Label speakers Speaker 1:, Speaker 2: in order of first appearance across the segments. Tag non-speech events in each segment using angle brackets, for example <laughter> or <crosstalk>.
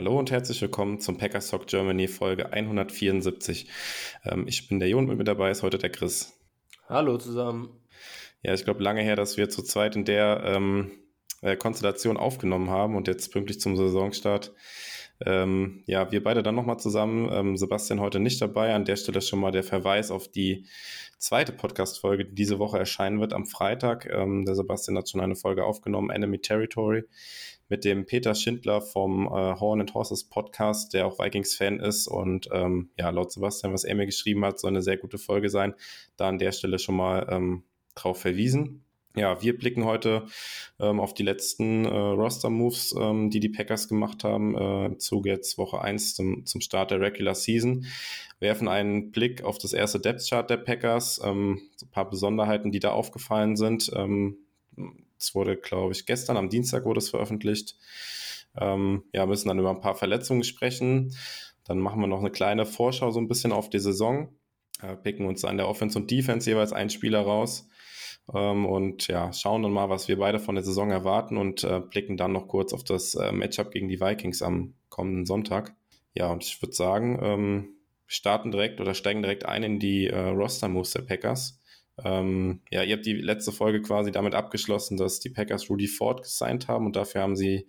Speaker 1: Hallo und herzlich willkommen zum Packers Talk Germany Folge 174. Ähm, ich bin der Jon und mit dabei ist heute der Chris.
Speaker 2: Hallo zusammen.
Speaker 1: Ja, ich glaube, lange her, dass wir zu zweit in der ähm, äh, Konstellation aufgenommen haben und jetzt pünktlich zum Saisonstart. Ähm, ja, wir beide dann nochmal zusammen. Ähm, Sebastian heute nicht dabei. An der Stelle schon mal der Verweis auf die zweite Podcast-Folge, die diese Woche erscheinen wird am Freitag. Ähm, der Sebastian hat schon eine Folge aufgenommen, Enemy Territory mit dem Peter Schindler vom äh, Horn and Horses Podcast, der auch Vikings-Fan ist. Und ähm, ja, laut Sebastian, was er mir geschrieben hat, soll eine sehr gute Folge sein. Da an der Stelle schon mal ähm, drauf verwiesen. Ja, wir blicken heute ähm, auf die letzten äh, Roster-Moves, ähm, die die Packers gemacht haben, äh, im Zuge jetzt Woche 1 zum, zum Start der Regular Season. Werfen einen Blick auf das erste Depth-Chart der Packers, ähm, so ein paar Besonderheiten, die da aufgefallen sind. Ähm, es wurde, glaube ich, gestern am Dienstag wurde es veröffentlicht. Ähm, ja, müssen dann über ein paar Verletzungen sprechen. Dann machen wir noch eine kleine Vorschau so ein bisschen auf die Saison. Äh, picken uns an der Offense und Defense jeweils einen Spieler raus. Ähm, und ja, schauen dann mal, was wir beide von der Saison erwarten und äh, blicken dann noch kurz auf das äh, Matchup gegen die Vikings am kommenden Sonntag. Ja, und ich würde sagen, ähm, starten direkt oder steigen direkt ein in die äh, Roster-Moves der Packers. Ähm, ja, ihr habt die letzte Folge quasi damit abgeschlossen, dass die Packers Rudy Ford gesigned haben und dafür haben sie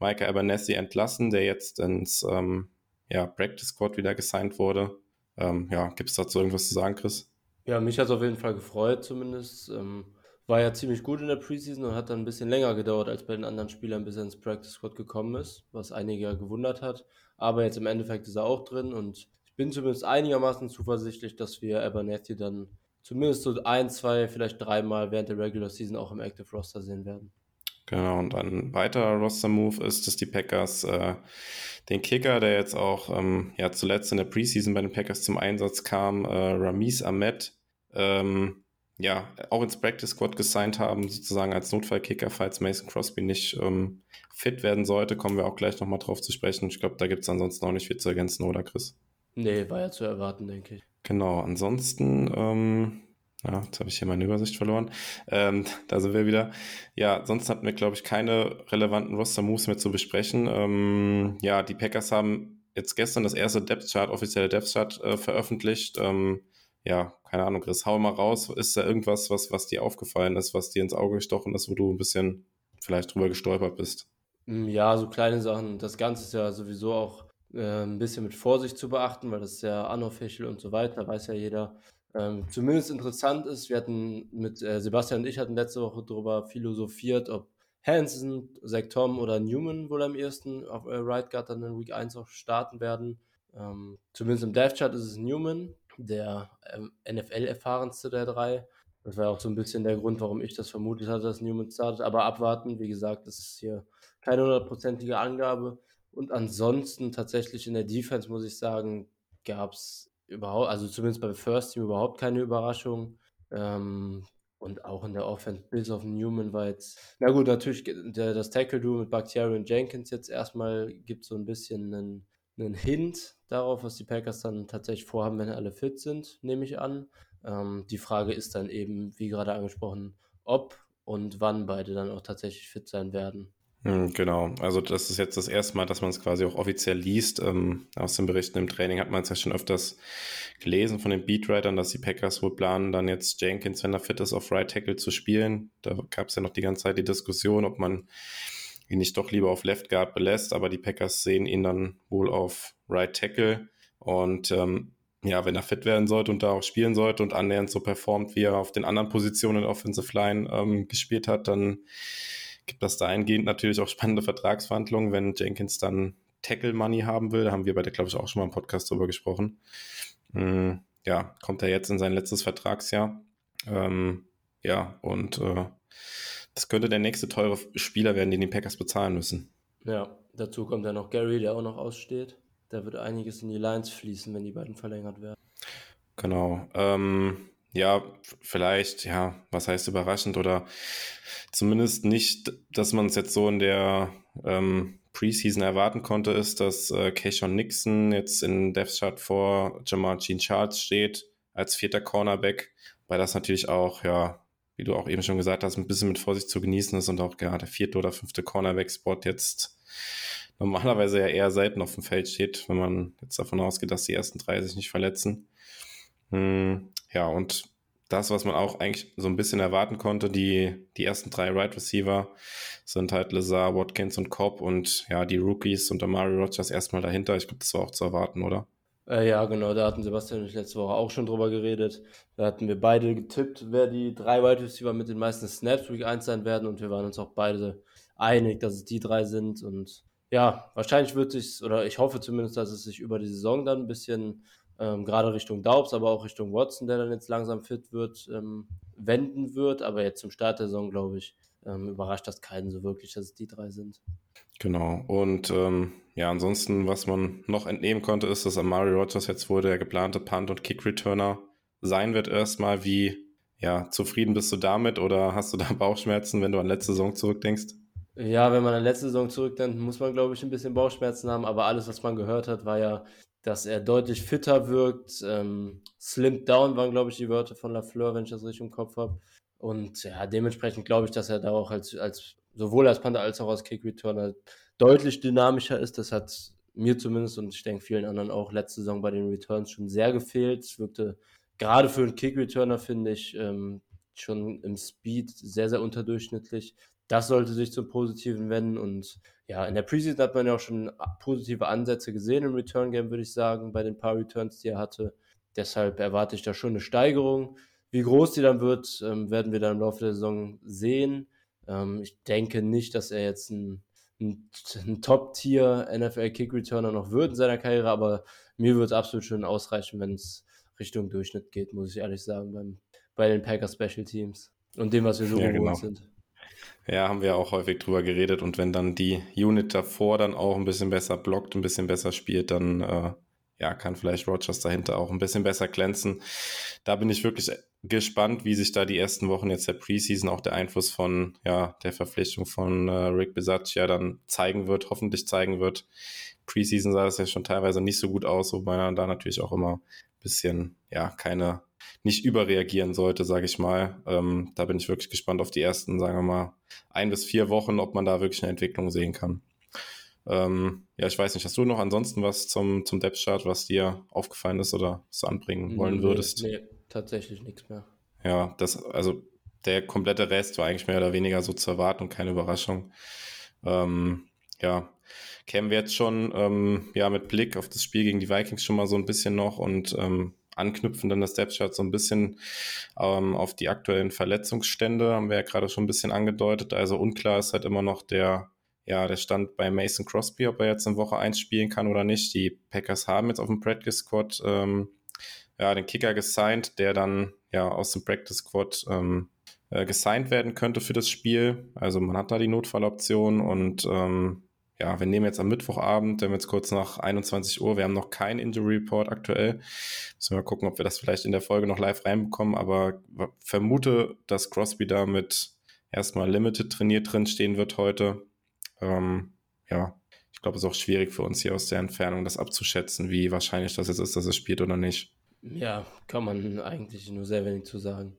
Speaker 1: Micah Abernathy entlassen, der jetzt ins ähm, ja, Practice Squad wieder gesigned wurde. Ähm, ja, gibt es dazu irgendwas zu sagen, Chris?
Speaker 2: Ja, mich hat es auf jeden Fall gefreut, zumindest. Ähm, war ja ziemlich gut in der Preseason und hat dann ein bisschen länger gedauert als bei den anderen Spielern, bis er ins Practice Squad gekommen ist, was einige gewundert hat. Aber jetzt im Endeffekt ist er auch drin und ich bin zumindest einigermaßen zuversichtlich, dass wir Abernathy dann zumindest so ein, zwei, vielleicht dreimal während der Regular Season auch im Active Roster sehen werden.
Speaker 1: Genau, und ein weiterer Roster-Move ist, dass die Packers äh, den Kicker, der jetzt auch ähm, ja, zuletzt in der Preseason bei den Packers zum Einsatz kam, äh, Ramiz Ahmed, ähm, ja, auch ins Practice Squad gesigned haben, sozusagen als Notfallkicker, falls Mason Crosby nicht ähm, fit werden sollte, kommen wir auch gleich nochmal drauf zu sprechen. Ich glaube, da gibt es ansonsten auch nicht viel zu ergänzen, oder Chris?
Speaker 2: Nee, war ja zu erwarten, denke ich.
Speaker 1: Genau, ansonsten, ähm, ja, jetzt habe ich hier meine Übersicht verloren. Ähm, <laughs> da sind wir wieder. Ja, sonst hatten wir, glaube ich, keine relevanten Roster-Moves mehr zu besprechen. Ähm, ja, die Packers haben jetzt gestern das erste Depth-Chart, offizielle Depth-Chart äh, veröffentlicht. Ähm, ja, keine Ahnung, Chris, hau mal raus. Ist da irgendwas, was, was dir aufgefallen ist, was dir ins Auge gestochen ist, wo du ein bisschen vielleicht drüber gestolpert bist?
Speaker 2: Mm, ja, so kleine Sachen. Das Ganze ist ja sowieso auch äh, ein bisschen mit Vorsicht zu beachten, weil das ist ja unofficial und so weiter, weiß ja jeder. Ähm, zumindest interessant ist, wir hatten mit äh, Sebastian und ich hatten letzte Woche darüber philosophiert, ob Hansen, Zach Tom oder Newman wohl am ersten auf äh, Right Guard dann in Week 1 auch starten werden. Ähm, zumindest im Death Chart ist es Newman, der ähm, NFL-erfahrenste der drei. Das war auch so ein bisschen der Grund, warum ich das vermutet hatte, dass Newman startet. Aber abwarten, wie gesagt, das ist hier keine hundertprozentige Angabe. Und ansonsten tatsächlich in der Defense, muss ich sagen, gab es überhaupt, also zumindest beim First Team überhaupt keine Überraschung. Ähm, und auch in der Offense, bis auf Newman war jetzt, na gut, natürlich der, das Tackle-Duo mit Bakhtiari und Jenkins jetzt erstmal gibt so ein bisschen einen, einen Hint darauf, was die Packers dann tatsächlich vorhaben, wenn alle fit sind, nehme ich an. Ähm, die Frage ist dann eben, wie gerade angesprochen, ob und wann beide dann auch tatsächlich fit sein werden.
Speaker 1: Hm, genau, also das ist jetzt das erste Mal, dass man es quasi auch offiziell liest. Ähm, aus den Berichten im Training hat man es ja schon öfters gelesen von den Beatwritern, dass die Packers wohl planen, dann jetzt Jenkins, wenn er fit ist, auf Right Tackle zu spielen. Da gab es ja noch die ganze Zeit die Diskussion, ob man ihn nicht doch lieber auf Left Guard belässt, aber die Packers sehen ihn dann wohl auf Right Tackle. Und ähm, ja, wenn er fit werden sollte und da auch spielen sollte und annähernd so performt, wie er auf den anderen Positionen in Offensive Line ähm, gespielt hat, dann gibt das dahingehend natürlich auch spannende Vertragsverhandlungen, wenn Jenkins dann Tackle Money haben will. Da haben wir bei der, glaube ich, auch schon mal im Podcast drüber gesprochen. Mhm, ja, kommt er jetzt in sein letztes Vertragsjahr. Ähm, ja, und äh, das könnte der nächste teure Spieler werden, den die Packers bezahlen müssen.
Speaker 2: Ja, dazu kommt ja noch Gary, der auch noch aussteht. da wird einiges in die Lines fließen, wenn die beiden verlängert werden.
Speaker 1: Genau. Ähm, ja, vielleicht, ja, was heißt überraschend oder zumindest nicht, dass man es jetzt so in der ähm, Preseason erwarten konnte, ist, dass äh, Keishon Nixon jetzt in Death Chart vor Jamal Jean Charles steht als vierter Cornerback, weil das natürlich auch, ja, wie du auch eben schon gesagt hast, ein bisschen mit Vorsicht zu genießen ist und auch gerade der vierte oder fünfte Cornerback-Spot jetzt normalerweise ja eher selten auf dem Feld steht, wenn man jetzt davon ausgeht, dass die ersten drei sich nicht verletzen. Hm, ja, und das, was man auch eigentlich so ein bisschen erwarten konnte, die, die ersten drei Right Receiver sind halt Lazar, Watkins und Cobb und ja, die Rookies und Amari Rogers erstmal dahinter. Ich glaube, das war auch zu erwarten, oder?
Speaker 2: Äh, ja, genau, da hatten Sebastian und ich letzte Woche auch schon drüber geredet. Da hatten wir beide getippt, wer die drei Wide Receiver mit den meisten Snaps Week 1 sein werden und wir waren uns auch beide einig, dass es die drei sind und ja, wahrscheinlich wird sich, oder ich hoffe zumindest, dass es sich über die Saison dann ein bisschen ähm, gerade Richtung Daubs, aber auch Richtung Watson, der dann jetzt langsam fit wird, ähm, wenden wird. Aber jetzt zum Start der Saison, glaube ich, ähm, überrascht das keinen so wirklich, dass es die drei sind.
Speaker 1: Genau. Und ähm, ja, ansonsten, was man noch entnehmen konnte, ist, dass Amari Rogers jetzt wohl der geplante Punt- und Kick-Returner sein wird erstmal. Wie ja, zufrieden bist du damit oder hast du da <laughs> Bauchschmerzen, wenn du an letzte Saison zurückdenkst?
Speaker 2: Ja, wenn man an letzte Saison zurückdenkt, muss man, glaube ich, ein bisschen Bauchschmerzen haben. Aber alles, was man gehört hat, war ja, dass er deutlich fitter wirkt. Ähm, slimmed down waren, glaube ich, die Wörter von Lafleur, wenn ich das richtig im Kopf habe. Und ja, dementsprechend glaube ich, dass er da auch als, als sowohl als Panther als auch als Kick-Returner deutlich dynamischer ist. Das hat mir zumindest und ich denke vielen anderen auch letzte Saison bei den Returns schon sehr gefehlt. Es wirkte gerade für einen Kick-Returner, finde ich, ähm, schon im Speed sehr, sehr unterdurchschnittlich. Das sollte sich zum Positiven wenden und ja, in der Preseason hat man ja auch schon positive Ansätze gesehen im Return Game, würde ich sagen, bei den paar Returns, die er hatte. Deshalb erwarte ich da schon eine Steigerung. Wie groß die dann wird, ähm, werden wir dann im Laufe der Saison sehen. Ähm, ich denke nicht, dass er jetzt ein, ein, ein Top-Tier NFL-Kick-Returner noch wird in seiner Karriere, aber mir wird es absolut schon ausreichen, wenn es Richtung Durchschnitt geht, muss ich ehrlich sagen, beim, bei den Packers Special Teams und dem, was wir so ja, gewohnt genau. sind.
Speaker 1: Ja, haben wir auch häufig drüber geredet und wenn dann die Unit davor dann auch ein bisschen besser blockt, ein bisschen besser spielt, dann äh, ja, kann vielleicht Rogers dahinter auch ein bisschen besser glänzen. Da bin ich wirklich gespannt, wie sich da die ersten Wochen jetzt der Preseason auch der Einfluss von ja, der Verpflichtung von äh, Rick Bisaccia dann zeigen wird, hoffentlich zeigen wird. Preseason sah es ja schon teilweise nicht so gut aus, wobei man da natürlich auch immer ein bisschen, ja, keine, nicht überreagieren sollte, sage ich mal. Ähm, da bin ich wirklich gespannt auf die ersten, sagen wir mal, ein bis vier Wochen, ob man da wirklich eine Entwicklung sehen kann. Ähm, ja, ich weiß nicht, hast du noch ansonsten was zum, zum Depth Chart, was dir aufgefallen ist oder was du anbringen wollen würdest?
Speaker 2: Nee, tatsächlich nichts mehr.
Speaker 1: Ja, das, also der komplette Rest war eigentlich mehr oder weniger so zu erwarten und keine Überraschung. Ähm, ja, kämen wir jetzt schon ähm, ja, mit Blick auf das Spiel gegen die Vikings schon mal so ein bisschen noch und ähm, anknüpfen dann das Depth Chart so ein bisschen ähm, auf die aktuellen Verletzungsstände, haben wir ja gerade schon ein bisschen angedeutet. Also unklar ist halt immer noch der ja, der stand bei Mason Crosby, ob er jetzt in Woche 1 spielen kann oder nicht. Die Packers haben jetzt auf dem Practice Squad ähm, ja, den Kicker gesigned, der dann ja aus dem Practice Squad ähm, äh, gesigned werden könnte für das Spiel. Also man hat da die Notfalloption und ähm, ja, wir nehmen jetzt am Mittwochabend, wir haben jetzt kurz nach 21 Uhr, wir haben noch kein Injury Report aktuell. Müssen wir mal gucken, ob wir das vielleicht in der Folge noch live reinbekommen, aber vermute, dass Crosby da mit erstmal Limited trainiert drin stehen wird heute. Ähm, ja, ich glaube, es ist auch schwierig für uns hier aus der Entfernung, das abzuschätzen, wie wahrscheinlich das jetzt ist, dass es spielt oder nicht.
Speaker 2: Ja, kann man eigentlich nur sehr wenig zu sagen.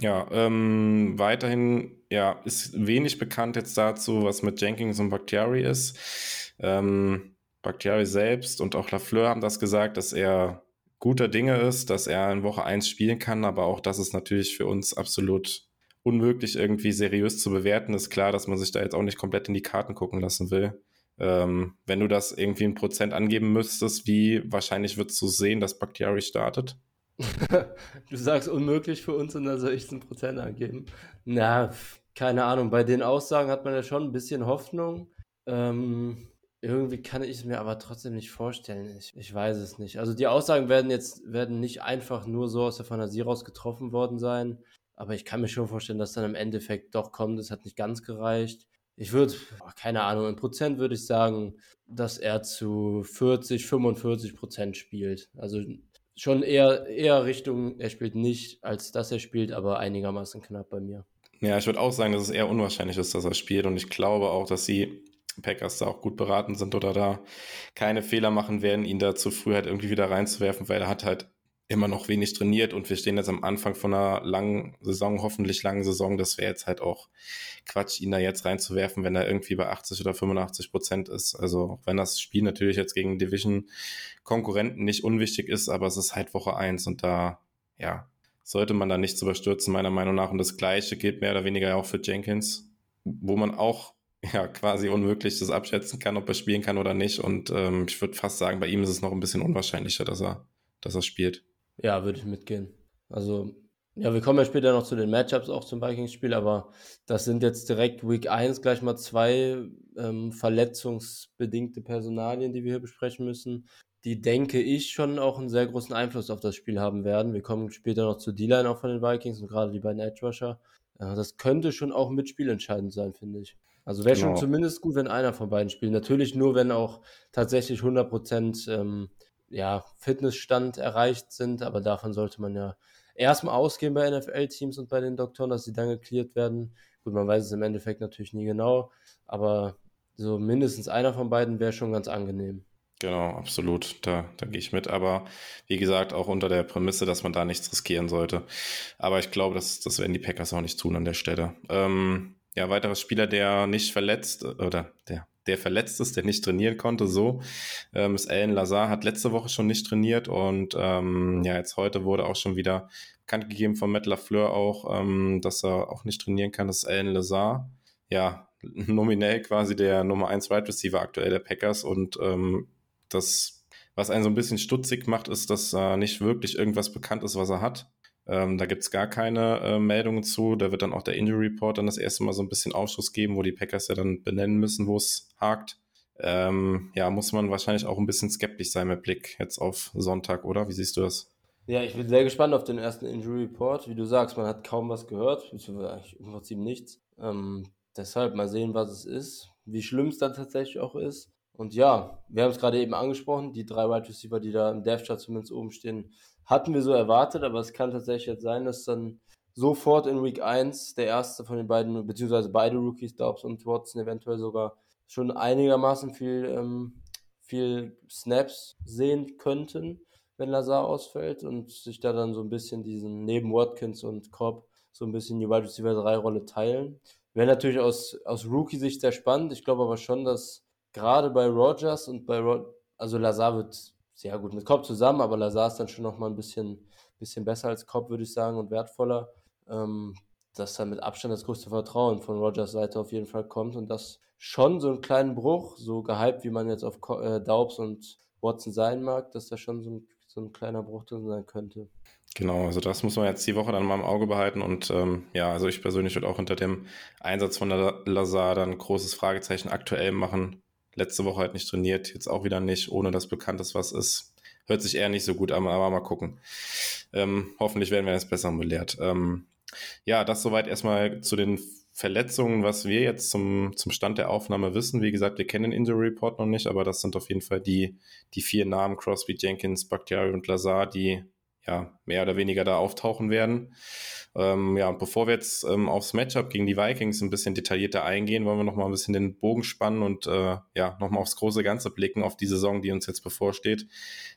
Speaker 1: Ja, ähm, weiterhin ja, ist wenig bekannt jetzt dazu, was mit Jenkins und Bakhtiari ist. Ähm, Bakhtiari selbst und auch Lafleur haben das gesagt, dass er guter Dinge ist, dass er in Woche 1 spielen kann, aber auch das ist natürlich für uns absolut unmöglich irgendwie seriös zu bewerten. Ist klar, dass man sich da jetzt auch nicht komplett in die Karten gucken lassen will. Ähm, wenn du das irgendwie in Prozent angeben müsstest, wie wahrscheinlich würdest du sehen, dass Bakhtiari startet? <laughs>
Speaker 2: du sagst unmöglich für uns und dann soll ich es in Prozent angeben. Na, keine Ahnung. Bei den Aussagen hat man ja schon ein bisschen Hoffnung. Ähm, irgendwie kann ich es mir aber trotzdem nicht vorstellen. Ich, ich weiß es nicht. Also die Aussagen werden jetzt werden nicht einfach nur so aus der Fantasie raus getroffen worden sein. Aber ich kann mir schon vorstellen, dass dann im Endeffekt doch kommt, es hat nicht ganz gereicht. ich würde, keine Ahnung, in Prozent würde ich sagen, dass er zu 40, 45 Prozent spielt. Also schon eher, eher Richtung, er spielt nicht, als dass er spielt, aber einigermaßen knapp bei mir.
Speaker 1: Ja, ich würde auch sagen, dass es eher unwahrscheinlich ist, dass er spielt. Und ich glaube auch, dass sie Packers da auch gut beraten sind oder da keine Fehler machen werden, ihn da zu früh halt irgendwie wieder reinzuwerfen, weil er hat halt immer noch wenig trainiert und wir stehen jetzt am Anfang von einer langen Saison, hoffentlich langen Saison. Das wäre jetzt halt auch Quatsch, ihn da jetzt reinzuwerfen, wenn er irgendwie bei 80 oder 85 Prozent ist. Also wenn das Spiel natürlich jetzt gegen Division-Konkurrenten nicht unwichtig ist, aber es ist halt Woche eins und da, ja, sollte man da nichts überstürzen, meiner Meinung nach. Und das Gleiche gilt mehr oder weniger auch für Jenkins, wo man auch <laughs> ja quasi unmöglich das abschätzen kann, ob er spielen kann oder nicht. Und ähm, ich würde fast sagen, bei ihm ist es noch ein bisschen unwahrscheinlicher, dass er, dass er spielt.
Speaker 2: Ja, würde ich mitgehen. Also, ja, wir kommen ja später noch zu den Matchups auch zum Vikings-Spiel, aber das sind jetzt direkt Week 1 gleich mal zwei ähm, verletzungsbedingte Personalien, die wir hier besprechen müssen, die, denke ich, schon auch einen sehr großen Einfluss auf das Spiel haben werden. Wir kommen später noch zur D-Line auch von den Vikings und gerade die beiden Edge-Rusher. Ja, das könnte schon auch mitspielentscheidend sein, finde ich. Also wäre genau. schon zumindest gut, wenn einer von beiden spielt. Natürlich nur, wenn auch tatsächlich 100% ähm, ja, Fitnessstand erreicht sind, aber davon sollte man ja erstmal ausgehen bei NFL-Teams und bei den Doktoren, dass sie dann geklärt werden. Gut, man weiß es im Endeffekt natürlich nie genau, aber so mindestens einer von beiden wäre schon ganz angenehm.
Speaker 1: Genau, absolut. Da, da gehe ich mit. Aber wie gesagt, auch unter der Prämisse, dass man da nichts riskieren sollte. Aber ich glaube, das, das werden die Packers auch nicht tun an der Stelle. Ähm, ja, weiterer Spieler, der nicht verletzt oder der der verletzt ist, der nicht trainieren konnte. So ähm, ist Alan Lazar, hat letzte Woche schon nicht trainiert und ähm, ja, jetzt heute wurde auch schon wieder bekannt gegeben von Matt LaFleur auch, ähm, dass er auch nicht trainieren kann. Das ist Alan Lazar. Ja, nominell quasi der Nummer 1 Wide Receiver aktuell der Packers und ähm, das, was einen so ein bisschen stutzig macht, ist, dass äh, nicht wirklich irgendwas bekannt ist, was er hat. Ähm, da gibt es gar keine äh, Meldungen zu. Da wird dann auch der Injury Report dann das erste Mal so ein bisschen Ausschuss geben, wo die Packers ja dann benennen müssen, wo es hakt. Ähm, ja, muss man wahrscheinlich auch ein bisschen skeptisch sein mit Blick jetzt auf Sonntag, oder? Wie siehst du das?
Speaker 2: Ja, ich bin sehr gespannt auf den ersten Injury Report. Wie du sagst, man hat kaum was gehört, eigentlich im Prinzip nichts. Ähm, deshalb mal sehen, was es ist, wie schlimm es dann tatsächlich auch ist. Und ja, wir haben es gerade eben angesprochen, die drei Wide Receiver, die da im Death Chart zumindest oben stehen, hatten wir so erwartet, aber es kann tatsächlich jetzt sein, dass dann sofort in Week 1 der erste von den beiden, beziehungsweise beide Rookies, Dobbs und Watson, eventuell sogar schon einigermaßen viel, ähm, viel Snaps sehen könnten, wenn Lazar ausfällt und sich da dann so ein bisschen diesen neben Watkins und Cobb so ein bisschen die Wide Receiver 3 Rolle teilen. Wäre natürlich aus, aus Rookie-Sicht sehr spannend. Ich glaube aber schon, dass gerade bei Rogers und bei Rod also Lazar wird sehr gut mit Cobb zusammen, aber Lazar ist dann schon noch mal ein bisschen, bisschen besser als Cobb, würde ich sagen, und wertvoller. Ähm, dass dann mit Abstand das größte Vertrauen von Rogers Seite auf jeden Fall kommt und das schon so einen kleinen Bruch, so gehypt, wie man jetzt auf äh, Daubs und Watson sein mag, dass da schon so ein, so ein kleiner Bruch drin sein könnte.
Speaker 1: Genau, also das muss man jetzt die Woche dann mal im Auge behalten und ähm, ja, also ich persönlich würde auch unter dem Einsatz von Lazar dann großes Fragezeichen aktuell machen letzte Woche halt nicht trainiert, jetzt auch wieder nicht, ohne dass bekannt ist, was ist. Hört sich eher nicht so gut an, aber mal gucken. Ähm, hoffentlich werden wir jetzt besser belehrt. Ähm, ja, das soweit erstmal zu den Verletzungen, was wir jetzt zum, zum Stand der Aufnahme wissen. Wie gesagt, wir kennen den Injury Report noch nicht, aber das sind auf jeden Fall die, die vier Namen, Crosby, Jenkins, Bakhtiari und Lazar, die ja mehr oder weniger da auftauchen werden. Ähm, ja, und bevor wir jetzt ähm, aufs Matchup gegen die Vikings ein bisschen detaillierter eingehen, wollen wir noch mal ein bisschen den Bogen spannen und äh, ja, noch mal aufs große Ganze blicken, auf die Saison, die uns jetzt bevorsteht.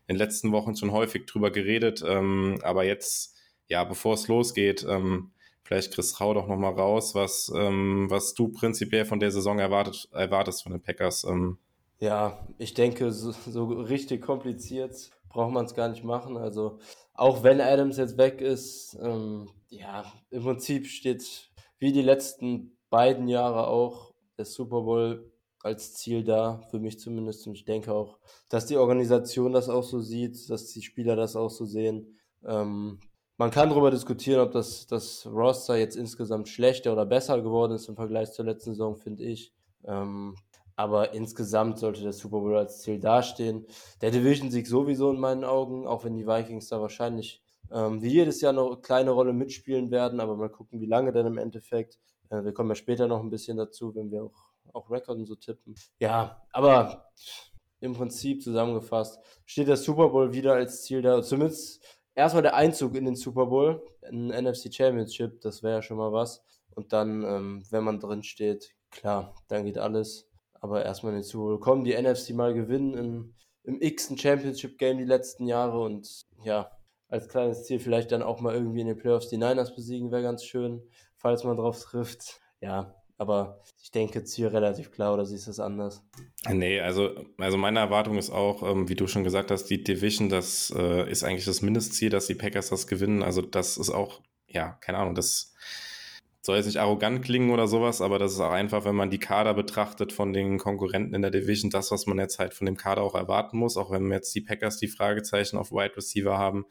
Speaker 1: In den letzten Wochen schon häufig drüber geredet, ähm, aber jetzt, ja, bevor es losgeht, ähm, vielleicht Chris Rau doch noch mal raus, was, ähm, was du prinzipiell von der Saison erwartet, erwartest von den Packers. Ähm.
Speaker 2: Ja, ich denke, so, so richtig kompliziert braucht man es gar nicht machen. Also auch wenn Adams jetzt weg ist, ähm, ja, im Prinzip steht wie die letzten beiden Jahre auch der Super Bowl als Ziel da, für mich zumindest. Und ich denke auch, dass die Organisation das auch so sieht, dass die Spieler das auch so sehen. Ähm, man kann darüber diskutieren, ob das, das Roster jetzt insgesamt schlechter oder besser geworden ist im Vergleich zur letzten Saison, finde ich. Ähm, aber insgesamt sollte der Super Bowl als Ziel dastehen. Der Division-Sieg sowieso in meinen Augen, auch wenn die Vikings da wahrscheinlich ähm, wie jedes Jahr noch eine kleine Rolle mitspielen werden, aber mal gucken, wie lange denn im Endeffekt. Äh, wir kommen ja später noch ein bisschen dazu, wenn wir auch auch Rekord und so tippen. Ja, aber im Prinzip zusammengefasst steht der Super Bowl wieder als Ziel da. Zumindest erstmal der Einzug in den Super Bowl, ein NFC Championship, das wäre ja schon mal was. Und dann, ähm, wenn man drin steht, klar, dann geht alles. Aber erstmal in den Super kommen, die NFC mal gewinnen in, im x Championship Game die letzten Jahre und ja, als kleines Ziel vielleicht dann auch mal irgendwie in den Playoffs die Niners besiegen, wäre ganz schön, falls man drauf trifft. Ja, aber ich denke, Ziel relativ klar, oder siehst du es anders?
Speaker 1: Nee, also, also meine Erwartung ist auch, ähm, wie du schon gesagt hast, die Division, das äh, ist eigentlich das Mindestziel, dass die Packers das gewinnen. Also das ist auch, ja, keine Ahnung, das soll jetzt nicht arrogant klingen oder sowas, aber das ist auch einfach, wenn man die Kader betrachtet von den Konkurrenten in der Division, das, was man jetzt halt von dem Kader auch erwarten muss, auch wenn jetzt die Packers die Fragezeichen auf Wide Receiver haben.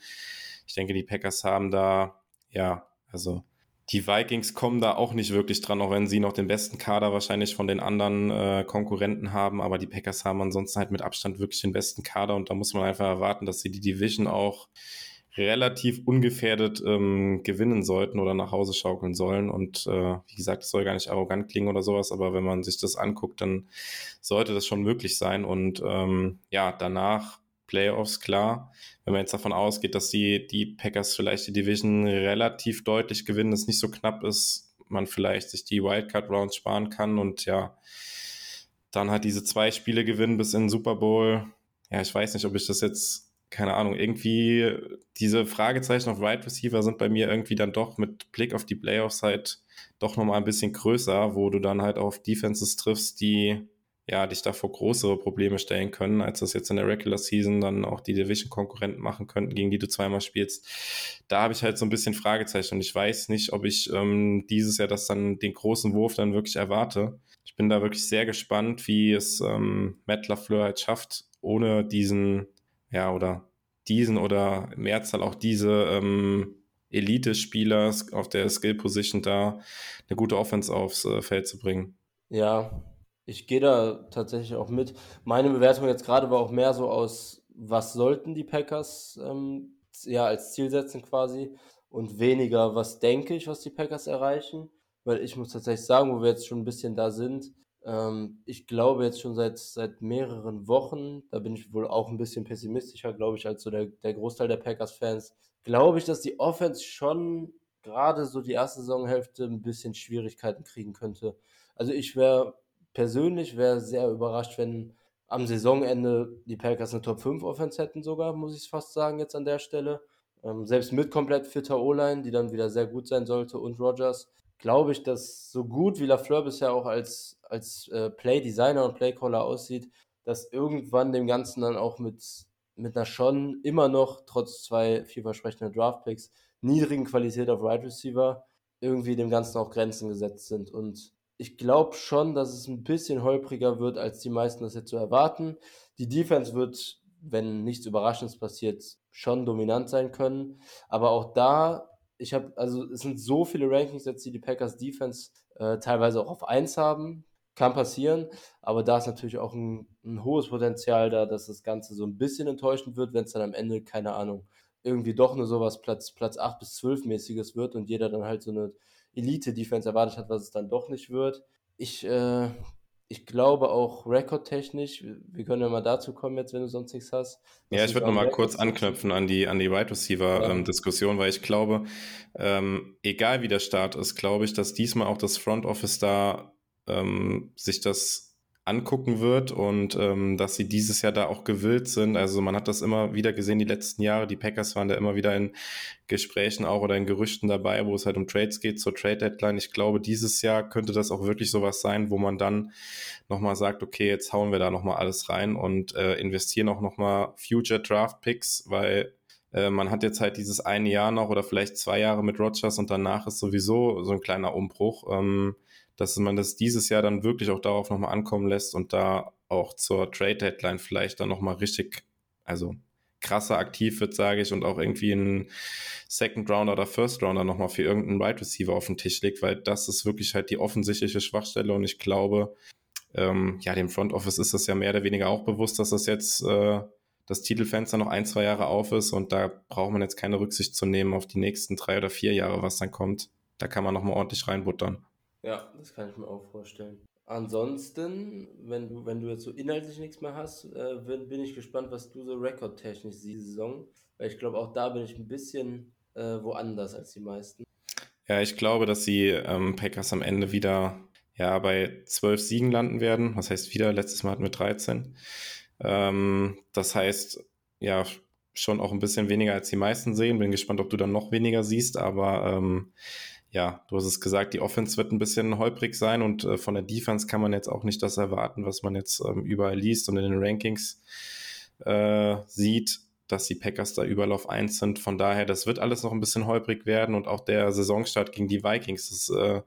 Speaker 1: Ich denke, die Packers haben da, ja, also die Vikings kommen da auch nicht wirklich dran, auch wenn sie noch den besten Kader wahrscheinlich von den anderen äh, Konkurrenten haben. Aber die Packers haben ansonsten halt mit Abstand wirklich den besten Kader und da muss man einfach erwarten, dass sie die Division auch relativ ungefährdet ähm, gewinnen sollten oder nach Hause schaukeln sollen. Und äh, wie gesagt, es soll gar nicht arrogant klingen oder sowas, aber wenn man sich das anguckt, dann sollte das schon möglich sein. Und ähm, ja, danach Playoffs, klar. Wenn man jetzt davon ausgeht, dass die, die Packers vielleicht die Division relativ deutlich gewinnen, es nicht so knapp ist, man vielleicht sich die Wildcard-Rounds sparen kann und ja, dann halt diese zwei Spiele gewinnen bis in den Super Bowl. Ja, ich weiß nicht, ob ich das jetzt, keine Ahnung, irgendwie diese Fragezeichen auf Wide Receiver sind bei mir irgendwie dann doch mit Blick auf die Playoffs halt doch nochmal ein bisschen größer, wo du dann halt auf Defenses triffst, die ja, dich da vor größere Probleme stellen können, als das jetzt in der Regular Season dann auch die Division-Konkurrenten machen könnten, gegen die du zweimal spielst. Da habe ich halt so ein bisschen Fragezeichen und ich weiß nicht, ob ich ähm, dieses Jahr das dann den großen Wurf dann wirklich erwarte. Ich bin da wirklich sehr gespannt, wie es ähm, Matt LaFleur halt schafft, ohne diesen, ja, oder diesen oder im Mehrzahl auch diese ähm, Elite-Spieler auf der Skill-Position da eine gute Offense aufs äh, Feld zu bringen.
Speaker 2: Ja, ich gehe da tatsächlich auch mit. Meine Bewertung jetzt gerade war auch mehr so aus, was sollten die Packers ähm, ja als Ziel setzen quasi und weniger, was denke ich, was die Packers erreichen. Weil ich muss tatsächlich sagen, wo wir jetzt schon ein bisschen da sind, ähm, ich glaube jetzt schon seit, seit mehreren Wochen, da bin ich wohl auch ein bisschen pessimistischer, glaube ich, als so der, der Großteil der Packers-Fans, glaube ich, dass die Offense schon gerade so die erste Saisonhälfte ein bisschen Schwierigkeiten kriegen könnte. Also ich wäre persönlich wäre sehr überrascht, wenn am Saisonende die Packers eine Top 5 Offense hätten sogar, muss ich fast sagen, jetzt an der Stelle. Ähm, selbst mit komplett fitter O-Line, die dann wieder sehr gut sein sollte und Rogers, glaube ich, dass so gut wie LaFleur bisher auch als, als äh, Play-Designer und Playcaller aussieht, dass irgendwann dem Ganzen dann auch mit, mit einer schon immer noch, trotz zwei vielversprechenden Draftpicks, niedrigen Qualität auf Wide right Receiver, irgendwie dem Ganzen auch Grenzen gesetzt sind. Und ich glaube schon, dass es ein bisschen holpriger wird, als die meisten das jetzt so erwarten. Die Defense wird, wenn nichts Überraschendes passiert, schon dominant sein können. Aber auch da, ich habe, also es sind so viele Rankings jetzt, die die Packers Defense äh, teilweise auch auf 1 haben. Kann passieren, aber da ist natürlich auch ein, ein hohes Potenzial da, dass das Ganze so ein bisschen enttäuschend wird, wenn es dann am Ende, keine Ahnung, irgendwie doch nur sowas Platz, Platz 8 bis 12 mäßiges wird und jeder dann halt so eine Elite-Defense erwartet hat, was es dann doch nicht wird. Ich, äh, ich glaube auch rekordtechnisch, wir können ja mal dazu kommen jetzt, wenn du sonst nichts hast.
Speaker 1: Ja, ich würde noch mal kurz anknüpfen an die, an die Wide Receiver-Diskussion, ja. ähm, weil ich glaube, ähm, egal wie der Start ist, glaube ich, dass diesmal auch das Front Office da ähm, sich das angucken wird und ähm, dass sie dieses Jahr da auch gewillt sind. Also man hat das immer wieder gesehen, die letzten Jahre. Die Packers waren da immer wieder in Gesprächen auch oder in Gerüchten dabei, wo es halt um Trades geht, zur Trade Deadline. Ich glaube, dieses Jahr könnte das auch wirklich sowas sein, wo man dann nochmal sagt, okay, jetzt hauen wir da nochmal alles rein und äh, investieren auch nochmal Future Draft Picks, weil äh, man hat jetzt halt dieses eine Jahr noch oder vielleicht zwei Jahre mit Rogers und danach ist sowieso so ein kleiner Umbruch. Ähm, dass man das dieses Jahr dann wirklich auch darauf nochmal ankommen lässt und da auch zur Trade Deadline vielleicht dann nochmal richtig, also krasser aktiv wird, sage ich, und auch irgendwie einen Second Rounder oder First Rounder nochmal für irgendeinen Wide right Receiver auf den Tisch legt, weil das ist wirklich halt die offensichtliche Schwachstelle und ich glaube, ähm, ja, dem Front Office ist das ja mehr oder weniger auch bewusst, dass das jetzt äh, das Titelfenster noch ein, zwei Jahre auf ist und da braucht man jetzt keine Rücksicht zu nehmen auf die nächsten drei oder vier Jahre, was dann kommt. Da kann man nochmal ordentlich reinbuttern.
Speaker 2: Ja, das kann ich mir auch vorstellen. ansonsten, wenn du, wenn du jetzt so inhaltlich nichts mehr hast, äh, bin, bin ich gespannt, was du so rekordtechnisch siehst, Saison. Weil ich glaube, auch da bin ich ein bisschen äh, woanders als die meisten.
Speaker 1: Ja, ich glaube, dass die ähm, Packers am Ende wieder ja, bei zwölf Siegen landen werden. Was heißt wieder? Letztes Mal hatten wir 13. Ähm, das heißt, ja, schon auch ein bisschen weniger als die meisten sehen. Bin gespannt, ob du dann noch weniger siehst, aber ähm, ja, du hast es gesagt, die Offense wird ein bisschen holprig sein und äh, von der Defense kann man jetzt auch nicht das erwarten, was man jetzt ähm, überall liest und in den Rankings äh, sieht, dass die Packers da überall auf 1 sind. Von daher, das wird alles noch ein bisschen holprig werden und auch der Saisonstart gegen die Vikings, das äh,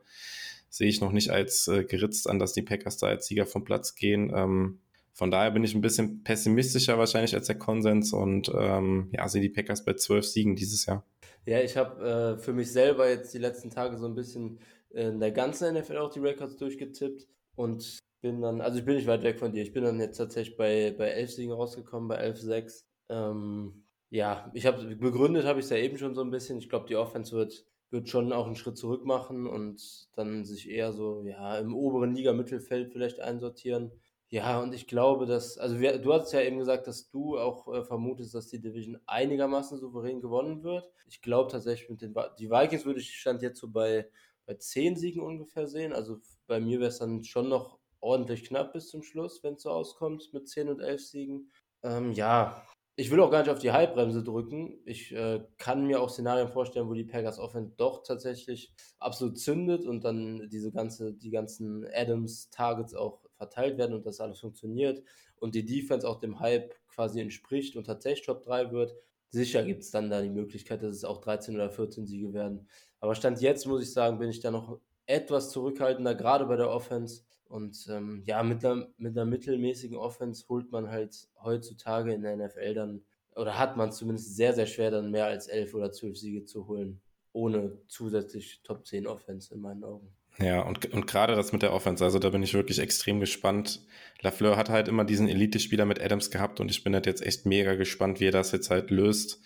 Speaker 1: sehe ich noch nicht als äh, geritzt an, dass die Packers da als Sieger vom Platz gehen. Ähm, von daher bin ich ein bisschen pessimistischer wahrscheinlich als der Konsens und ähm, ja, sehe die Packers bei zwölf Siegen dieses Jahr.
Speaker 2: Ja, ich habe äh, für mich selber jetzt die letzten Tage so ein bisschen in der ganzen NFL auch die Records durchgetippt und bin dann, also ich bin nicht weit weg von dir, ich bin dann jetzt tatsächlich bei, bei elf Siegen rausgekommen, bei 11-6. Ähm, ja, ich habe begründet, habe ich es ja eben schon so ein bisschen. Ich glaube, die Offense wird, wird schon auch einen Schritt zurück machen und dann sich eher so ja, im oberen Liga-Mittelfeld vielleicht einsortieren. Ja, und ich glaube, dass, also wir, du hast ja eben gesagt, dass du auch äh, vermutest, dass die Division einigermaßen souverän gewonnen wird. Ich glaube tatsächlich mit den, die Vikings würde ich Stand jetzt so bei, bei 10 Siegen ungefähr sehen. Also bei mir wäre es dann schon noch ordentlich knapp bis zum Schluss, wenn es so auskommt mit 10 und 11 Siegen. Ähm, ja, ich will auch gar nicht auf die Halbbremse drücken. Ich äh, kann mir auch Szenarien vorstellen, wo die Packers Offense doch tatsächlich absolut zündet und dann diese ganze, die ganzen Adams Targets auch verteilt werden und das alles funktioniert und die Defense auch dem Hype quasi entspricht und tatsächlich Top 3 wird, sicher gibt es dann da die Möglichkeit, dass es auch 13 oder 14 Siege werden. Aber Stand jetzt, muss ich sagen, bin ich da noch etwas zurückhaltender, gerade bei der Offense. Und ähm, ja, mit einer, mit einer mittelmäßigen Offense holt man halt heutzutage in der NFL dann, oder hat man zumindest sehr, sehr schwer, dann mehr als 11 oder 12 Siege zu holen, ohne zusätzlich Top 10 Offense in meinen Augen.
Speaker 1: Ja, und, und gerade das mit der Offense, also da bin ich wirklich extrem gespannt. Lafleur hat halt immer diesen Elite-Spieler mit Adams gehabt und ich bin halt jetzt echt mega gespannt, wie er das jetzt halt löst.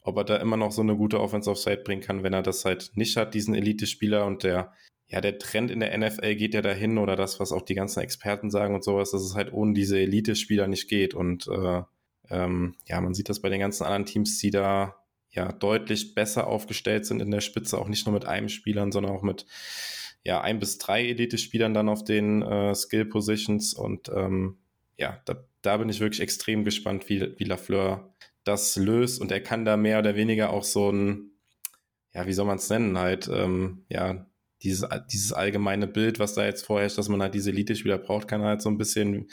Speaker 1: Ob er da immer noch so eine gute Offense auf Side bringen kann, wenn er das halt nicht hat, diesen Elite-Spieler und der, ja, der Trend in der NFL geht ja dahin oder das, was auch die ganzen Experten sagen und sowas, dass es halt ohne diese Elite-Spieler nicht geht und äh, ähm, ja, man sieht das bei den ganzen anderen Teams, die da ja deutlich besser aufgestellt sind in der Spitze, auch nicht nur mit einem Spielern, sondern auch mit ja, ein bis drei Elite-Spielern dann auf den äh, Skill-Positions und ähm, ja, da, da bin ich wirklich extrem gespannt, wie, wie Lafleur das löst und er kann da mehr oder weniger auch so ein, ja, wie soll man es nennen, halt, ähm, ja, dieses, dieses allgemeine Bild, was da jetzt vorherrscht, dass man halt diese Elite-Spieler braucht, kann er halt so ein bisschen,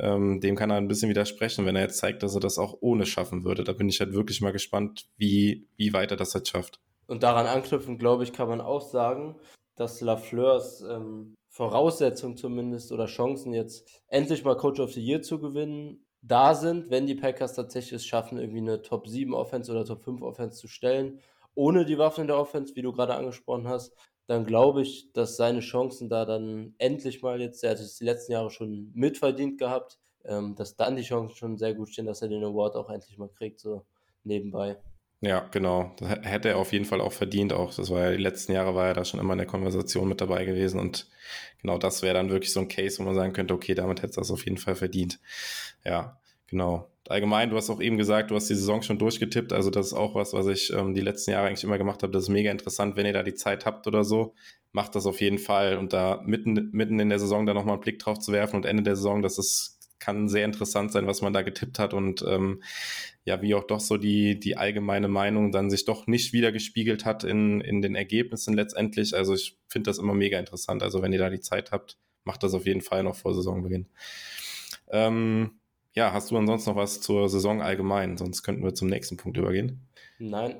Speaker 1: ähm, dem kann er ein bisschen widersprechen, wenn er jetzt zeigt, dass er das auch ohne schaffen würde. Da bin ich halt wirklich mal gespannt, wie, wie weit er das halt schafft.
Speaker 2: Und daran anknüpfen, glaube ich, kann man auch sagen, dass Lafleurs ähm, Voraussetzungen zumindest oder Chancen jetzt endlich mal Coach of the Year zu gewinnen da sind, wenn die Packers tatsächlich es schaffen, irgendwie eine Top 7 Offense oder Top 5 Offense zu stellen, ohne die Waffen in der Offense, wie du gerade angesprochen hast, dann glaube ich, dass seine Chancen da dann endlich mal jetzt, er hat es die letzten Jahre schon mitverdient gehabt, ähm, dass dann die Chancen schon sehr gut stehen, dass er den Award auch endlich mal kriegt, so nebenbei.
Speaker 1: Ja, genau. Das hätte er auf jeden Fall auch verdient. Auch das war ja die letzten Jahre war er da schon immer in der Konversation mit dabei gewesen und genau das wäre dann wirklich so ein Case, wo man sagen könnte, okay, damit hätte er es auf jeden Fall verdient. Ja, genau. Allgemein, du hast auch eben gesagt, du hast die Saison schon durchgetippt. Also das ist auch was, was ich ähm, die letzten Jahre eigentlich immer gemacht habe. Das ist mega interessant, wenn ihr da die Zeit habt oder so. Macht das auf jeden Fall und da mitten, mitten in der Saison da nochmal einen Blick drauf zu werfen und Ende der Saison, das ist kann sehr interessant sein, was man da getippt hat und ähm, ja, wie auch doch so die, die allgemeine Meinung dann sich doch nicht wieder gespiegelt hat in, in den Ergebnissen letztendlich. Also ich finde das immer mega interessant. Also wenn ihr da die Zeit habt, macht das auf jeden Fall noch vor Saisonbeginn. Ähm, ja, hast du ansonsten noch was zur Saison allgemein? Sonst könnten wir zum nächsten Punkt übergehen.
Speaker 2: Nein.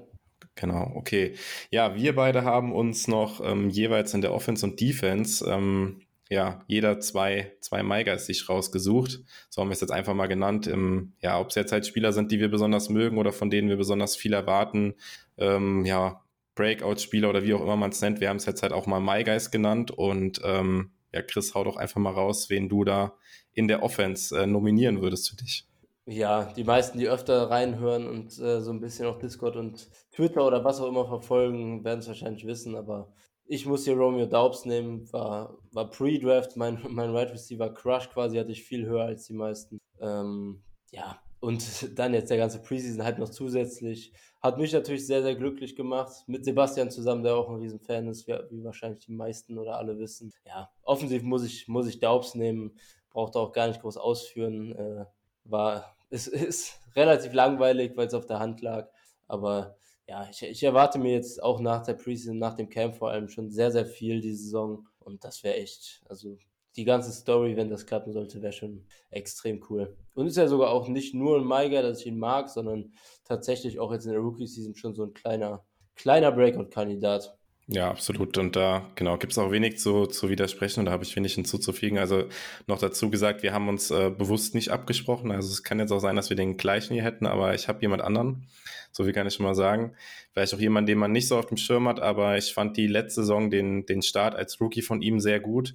Speaker 1: Genau, okay. Ja, wir beide haben uns noch ähm, jeweils in der Offense und Defense ähm, ja, jeder zwei, zwei Maigas sich rausgesucht. So haben wir es jetzt einfach mal genannt. Im, ja, ob es jetzt halt Spieler sind, die wir besonders mögen oder von denen wir besonders viel erwarten. Ähm, ja, Breakout-Spieler oder wie auch immer man es nennt. Wir haben es jetzt halt auch mal MyGuys genannt und ähm, ja, Chris, hau doch einfach mal raus, wen du da in der Offense äh, nominieren würdest für dich.
Speaker 2: Ja, die meisten, die öfter reinhören und äh, so ein bisschen auf Discord und Twitter oder was auch immer verfolgen, werden es wahrscheinlich wissen, aber ich muss hier Romeo Daubs nehmen, war, war Pre-Draft, mein, mein Wide Receiver Crush quasi hatte ich viel höher als die meisten. Ähm, ja, und <laughs> dann jetzt der ganze Preseason halt noch zusätzlich. Hat mich natürlich sehr, sehr glücklich gemacht. Mit Sebastian zusammen, der auch ein Riesenfan ist, wie, wahrscheinlich die meisten oder alle wissen. Ja, offensiv muss ich, muss ich Daubs nehmen. Braucht auch gar nicht groß ausführen. Äh, war, <laughs> es ist relativ langweilig, weil es auf der Hand lag. Aber ja, ich, ich erwarte mir jetzt auch nach der Preseason, nach dem Camp vor allem schon sehr, sehr viel diese Saison. Und das wäre echt, also die ganze Story, wenn das klappen sollte, wäre schon extrem cool. Und ist ja sogar auch nicht nur ein Maiger, dass ich ihn mag, sondern tatsächlich auch jetzt in der Rookie-Season schon so ein kleiner, kleiner Breakout-Kandidat.
Speaker 1: Ja, absolut. Und da, genau, gibt es auch wenig zu, zu widersprechen und da habe ich wenig hinzuzufügen. Also noch dazu gesagt, wir haben uns äh, bewusst nicht abgesprochen. Also es kann jetzt auch sein, dass wir den gleichen hier hätten, aber ich habe jemand anderen. So viel kann ich schon mal sagen. Vielleicht auch jemand, den man nicht so auf dem Schirm hat, aber ich fand die letzte Saison den, den Start als Rookie von ihm sehr gut.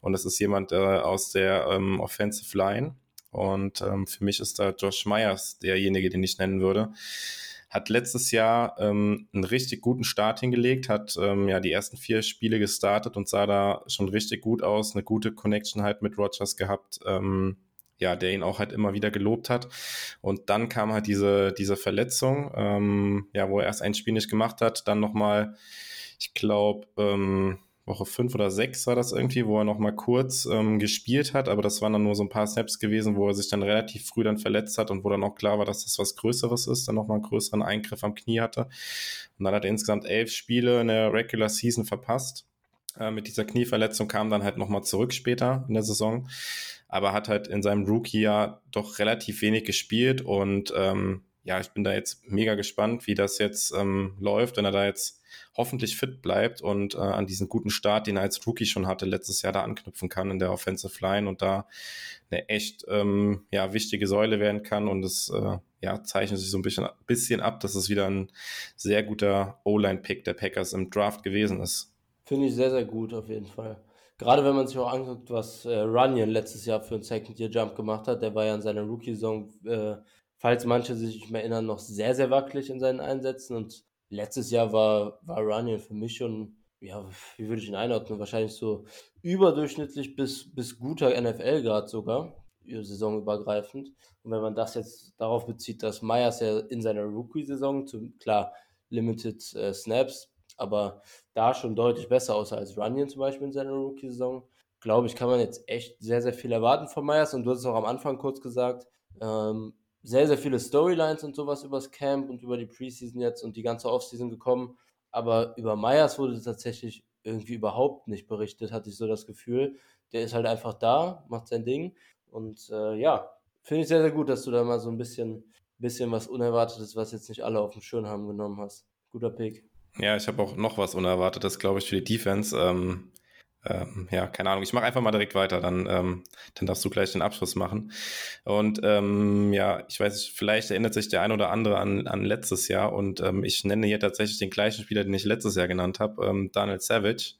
Speaker 1: Und das ist jemand äh, aus der ähm, Offensive Line. Und ähm, für mich ist da Josh Myers derjenige, den ich nennen würde hat letztes Jahr ähm, einen richtig guten Start hingelegt, hat ähm, ja die ersten vier Spiele gestartet und sah da schon richtig gut aus, eine gute Connection halt mit Rogers gehabt, ähm, ja, der ihn auch halt immer wieder gelobt hat. Und dann kam halt diese, diese Verletzung, ähm, ja, wo er erst ein Spiel nicht gemacht hat, dann nochmal, ich glaube, ähm, Woche fünf oder sechs war das irgendwie, wo er noch mal kurz ähm, gespielt hat, aber das waren dann nur so ein paar Snaps gewesen, wo er sich dann relativ früh dann verletzt hat und wo dann auch klar war, dass das was Größeres ist, dann noch mal einen größeren Eingriff am Knie hatte. Und dann hat er insgesamt elf Spiele in der Regular Season verpasst. Äh, mit dieser Knieverletzung kam dann halt noch mal zurück später in der Saison, aber hat halt in seinem Rookie-Jahr doch relativ wenig gespielt und ähm, ja, ich bin da jetzt mega gespannt, wie das jetzt ähm, läuft, wenn er da jetzt hoffentlich fit bleibt und äh, an diesen guten Start, den er als Rookie schon hatte, letztes Jahr da anknüpfen kann in der Offensive Line und da eine echt ähm, ja, wichtige Säule werden kann. Und es äh, ja, zeichnet sich so ein bisschen, bisschen ab, dass es wieder ein sehr guter O-Line-Pick der Packers im Draft gewesen ist.
Speaker 2: Finde ich sehr, sehr gut auf jeden Fall. Gerade wenn man sich auch anguckt, was äh, Runyon letztes Jahr für einen Second-Year-Jump gemacht hat, der war ja in seiner Rookie-Saison, äh, falls manche sich nicht mehr erinnern, noch sehr, sehr wackelig in seinen Einsätzen und letztes Jahr war, war Runyon für mich schon, ja, wie würde ich ihn einordnen? Wahrscheinlich so überdurchschnittlich bis, bis guter NFL-Grad sogar, saisonübergreifend. Und wenn man das jetzt darauf bezieht, dass Myers ja in seiner Rookie-Saison, klar, Limited äh, Snaps, aber da schon deutlich besser aussah als Runyon zum Beispiel in seiner Rookie-Saison, glaube ich, kann man jetzt echt sehr, sehr viel erwarten von Myers. Und du hast es auch am Anfang kurz gesagt, ähm, sehr, sehr viele Storylines und sowas übers Camp und über die Preseason jetzt und die ganze Offseason gekommen. Aber über Myers wurde tatsächlich irgendwie überhaupt nicht berichtet, hatte ich so das Gefühl. Der ist halt einfach da, macht sein Ding. Und äh, ja, finde ich sehr, sehr gut, dass du da mal so ein bisschen, bisschen was Unerwartetes, was jetzt nicht alle auf dem Schirm haben, genommen hast. Guter Pick.
Speaker 1: Ja, ich habe auch noch was Unerwartetes, glaube ich, für die Defense. Ähm, ähm, ja, keine Ahnung, ich mache einfach mal direkt weiter, dann, ähm, dann darfst du gleich den Abschluss machen. Und ähm, ja, ich weiß nicht, vielleicht erinnert sich der ein oder andere an, an letztes Jahr und ähm, ich nenne hier tatsächlich den gleichen Spieler, den ich letztes Jahr genannt habe, ähm, Daniel Savage.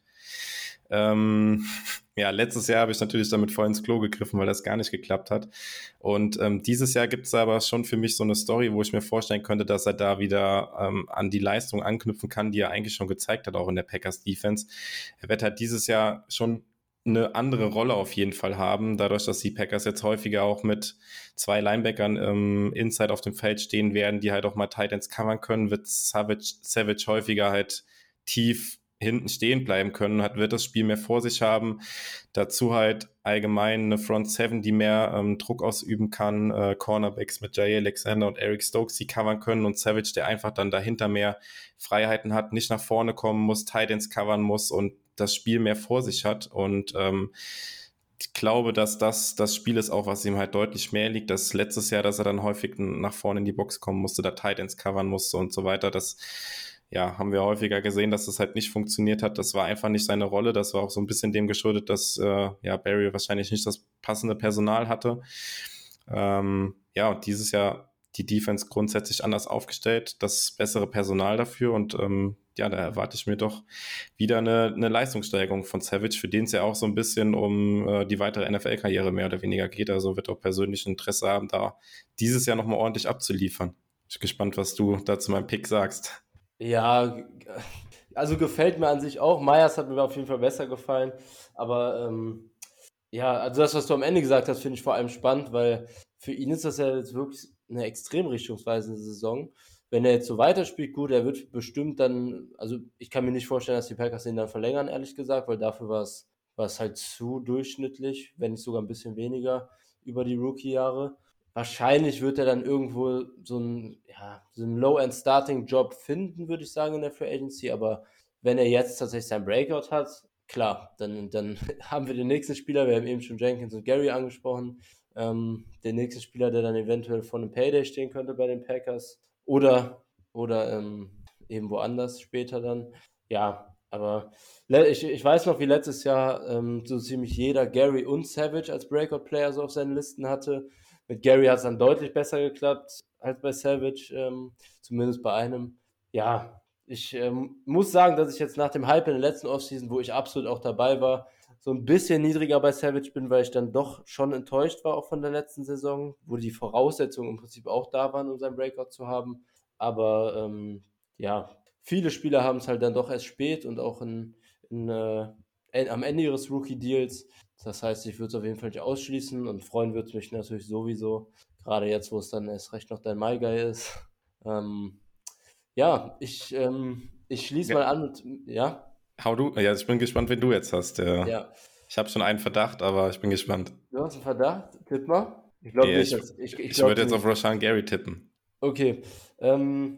Speaker 1: Ähm, <laughs> ja, letztes Jahr habe ich natürlich damit voll ins Klo gegriffen, weil das gar nicht geklappt hat. Und ähm, dieses Jahr gibt es aber schon für mich so eine Story, wo ich mir vorstellen könnte, dass er da wieder ähm, an die Leistung anknüpfen kann, die er eigentlich schon gezeigt hat, auch in der Packers Defense. Er wird halt dieses Jahr schon eine andere Rolle auf jeden Fall haben, dadurch, dass die Packers jetzt häufiger auch mit zwei Linebackern ähm, inside auf dem Feld stehen werden, die halt auch mal Titans covern können, wird Savage, Savage häufiger halt tief hinten stehen bleiben können, hat, wird das Spiel mehr vor sich haben. Dazu halt allgemein eine Front Seven, die mehr ähm, Druck ausüben kann, äh, Cornerbacks mit Jay Alexander und Eric Stokes, die covern können und Savage, der einfach dann dahinter mehr Freiheiten hat, nicht nach vorne kommen muss, Titans covern muss und das Spiel mehr vor sich hat und ähm, ich glaube, dass das das Spiel ist auch, was ihm halt deutlich mehr liegt. Das letztes Jahr, dass er dann häufig nach vorne in die Box kommen musste, da Titans covern musste und so weiter. Das ja, haben wir häufiger gesehen, dass das halt nicht funktioniert hat. Das war einfach nicht seine Rolle. Das war auch so ein bisschen dem geschuldet, dass äh, ja, Barry wahrscheinlich nicht das passende Personal hatte. Ähm, ja, und dieses Jahr die Defense grundsätzlich anders aufgestellt, das bessere Personal dafür und ähm, ja, da erwarte ich mir doch wieder eine, eine Leistungssteigerung von Savage, für den es ja auch so ein bisschen um äh, die weitere NFL-Karriere mehr oder weniger geht. Also wird auch persönlich Interesse haben, da dieses Jahr nochmal ordentlich abzuliefern. Ich bin gespannt, was du da zu meinem Pick sagst.
Speaker 2: Ja, also gefällt mir an sich auch. Myers hat mir auf jeden Fall besser gefallen. Aber ähm, ja, also das, was du am Ende gesagt hast, finde ich vor allem spannend, weil für ihn ist das ja jetzt wirklich eine extrem richtungsweisende Saison. Wenn er jetzt so weiterspielt, gut, er wird bestimmt dann, also ich kann mir nicht vorstellen, dass die Packers ihn dann verlängern, ehrlich gesagt, weil dafür war es halt zu durchschnittlich, wenn nicht sogar ein bisschen weniger über die Rookie-Jahre. Wahrscheinlich wird er dann irgendwo so einen, ja, so einen Low-End-Starting-Job finden, würde ich sagen, in der Free Agency. Aber wenn er jetzt tatsächlich sein Breakout hat, klar, dann, dann <laughs> haben wir den nächsten Spieler, wir haben eben schon Jenkins und Gary angesprochen, ähm, den nächsten Spieler, der dann eventuell vor einem Payday stehen könnte bei den Packers oder, oder ähm, eben woanders später dann. Ja, aber ich, ich weiß noch, wie letztes Jahr ähm, so ziemlich jeder Gary und Savage als Breakout-Player so auf seinen Listen hatte. Mit Gary hat es dann deutlich besser geklappt als bei Savage, ähm, zumindest bei einem. Ja, ich ähm, muss sagen, dass ich jetzt nach dem Hype in der letzten Offseason, wo ich absolut auch dabei war, so ein bisschen niedriger bei Savage bin, weil ich dann doch schon enttäuscht war auch von der letzten Saison, wo die Voraussetzungen im Prinzip auch da waren, um seinen Breakout zu haben. Aber ähm, ja, viele Spieler haben es halt dann doch erst spät und auch in, in, äh, am Ende ihres Rookie-Deals das heißt, ich würde es auf jeden Fall nicht ausschließen und freuen würde es mich natürlich sowieso, gerade jetzt, wo es dann erst recht noch dein Guy ist. Ähm, ja, ich, ähm, ich schließe ja. mal an mit, ja?
Speaker 1: Hau du, ja, ich bin gespannt, wen du jetzt hast. Ja. ja. Ich habe schon einen Verdacht, aber ich bin gespannt.
Speaker 2: Du hast einen Verdacht? Tipp mal.
Speaker 1: Ich glaube nee, nicht. Ich, ich, ich, ich würde jetzt auf Roshan Gary tippen.
Speaker 2: Okay. Ähm,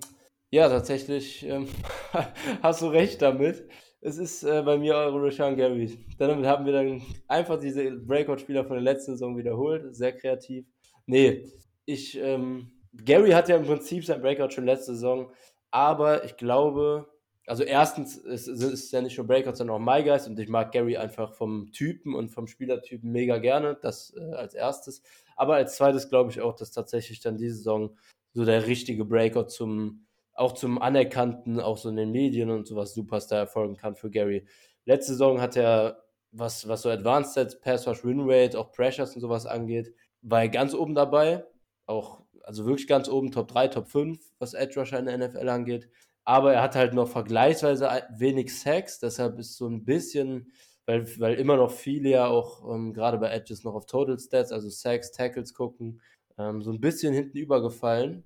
Speaker 2: ja, tatsächlich ähm, <laughs> hast du recht damit. Es ist äh, bei mir eure Rashan Gary. Damit haben wir dann einfach diese Breakout-Spieler von der letzten Saison wiederholt. Sehr kreativ. Nee, ich, ähm, Gary hat ja im Prinzip sein Breakout schon letzte Saison, aber ich glaube, also erstens ist es ja nicht nur Breakout, sondern auch My Guys und ich mag Gary einfach vom Typen und vom Spielertypen mega gerne, das äh, als erstes. Aber als zweites glaube ich auch, dass tatsächlich dann diese Saison so der richtige Breakout zum auch zum anerkannten, auch so in den Medien und sowas Superstar erfolgen kann für Gary. Letzte Saison hat er, was, was so Advanced Sets, Pass Rush Win Rate, auch Pressures und sowas angeht, war er ganz oben dabei. Auch, also wirklich ganz oben, Top 3, Top 5, was Edge Rusher in der NFL angeht. Aber er hat halt noch vergleichsweise wenig Sacks, deshalb ist so ein bisschen, weil, weil immer noch viele ja auch ähm, gerade bei Edges noch auf Total Stats, also Sacks, Tackles gucken, ähm, so ein bisschen hinten übergefallen.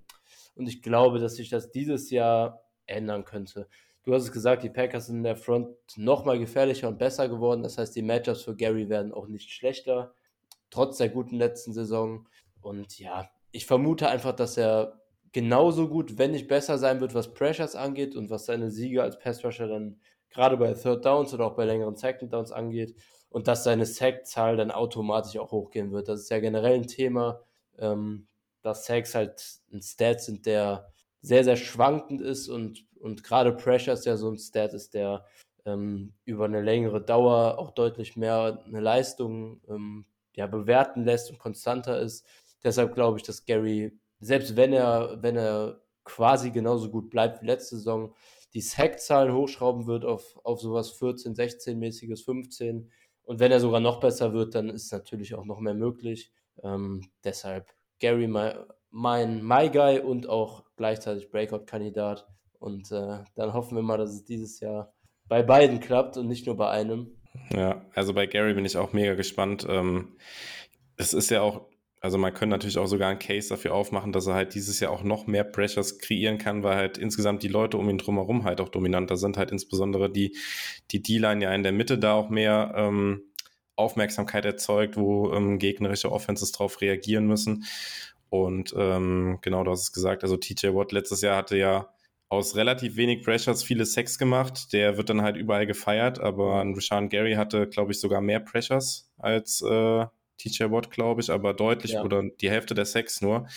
Speaker 2: Und ich glaube, dass sich das dieses Jahr ändern könnte. Du hast es gesagt, die Packers sind in der Front nochmal gefährlicher und besser geworden. Das heißt, die Matchups für Gary werden auch nicht schlechter, trotz der guten letzten Saison. Und ja, ich vermute einfach, dass er genauso gut, wenn nicht besser sein wird, was Pressures angeht und was seine Siege als Pass-Rusher dann gerade bei Third Downs oder auch bei längeren Second Downs angeht. Und dass seine Sack-Zahl dann automatisch auch hochgehen wird. Das ist ja generell ein Thema. Ähm, dass Sacks halt ein Stat sind, der sehr, sehr schwankend ist und, und gerade Pressure ist ja so ein Stat ist, der ähm, über eine längere Dauer auch deutlich mehr eine Leistung ähm, ja, bewerten lässt und konstanter ist. Deshalb glaube ich, dass Gary, selbst wenn er, wenn er quasi genauso gut bleibt wie letzte Saison, die Sackzahlen hochschrauben wird auf, auf sowas 14, 16-mäßiges, 15. Und wenn er sogar noch besser wird, dann ist natürlich auch noch mehr möglich. Ähm, deshalb Gary mein, mein My Guy und auch gleichzeitig Breakout-Kandidat. Und äh, dann hoffen wir mal, dass es dieses Jahr bei beiden klappt und nicht nur bei einem.
Speaker 1: Ja, also bei Gary bin ich auch mega gespannt. Ähm, es ist ja auch, also man könnte natürlich auch sogar einen Case dafür aufmachen, dass er halt dieses Jahr auch noch mehr Pressures kreieren kann, weil halt insgesamt die Leute um ihn drumherum halt auch dominanter sind, halt insbesondere die, die D-Line ja in der Mitte da auch mehr ähm, Aufmerksamkeit erzeugt, wo ähm, gegnerische Offenses darauf reagieren müssen. Und ähm, genau, du hast es gesagt, also TJ Watt letztes Jahr hatte ja aus relativ wenig Pressures viele Sex gemacht. Der wird dann halt überall gefeiert, aber ein Rashawn Gary hatte, glaube ich, sogar mehr Pressures als äh, TJ Watt, glaube ich, aber deutlich ja. oder die Hälfte der Sex nur.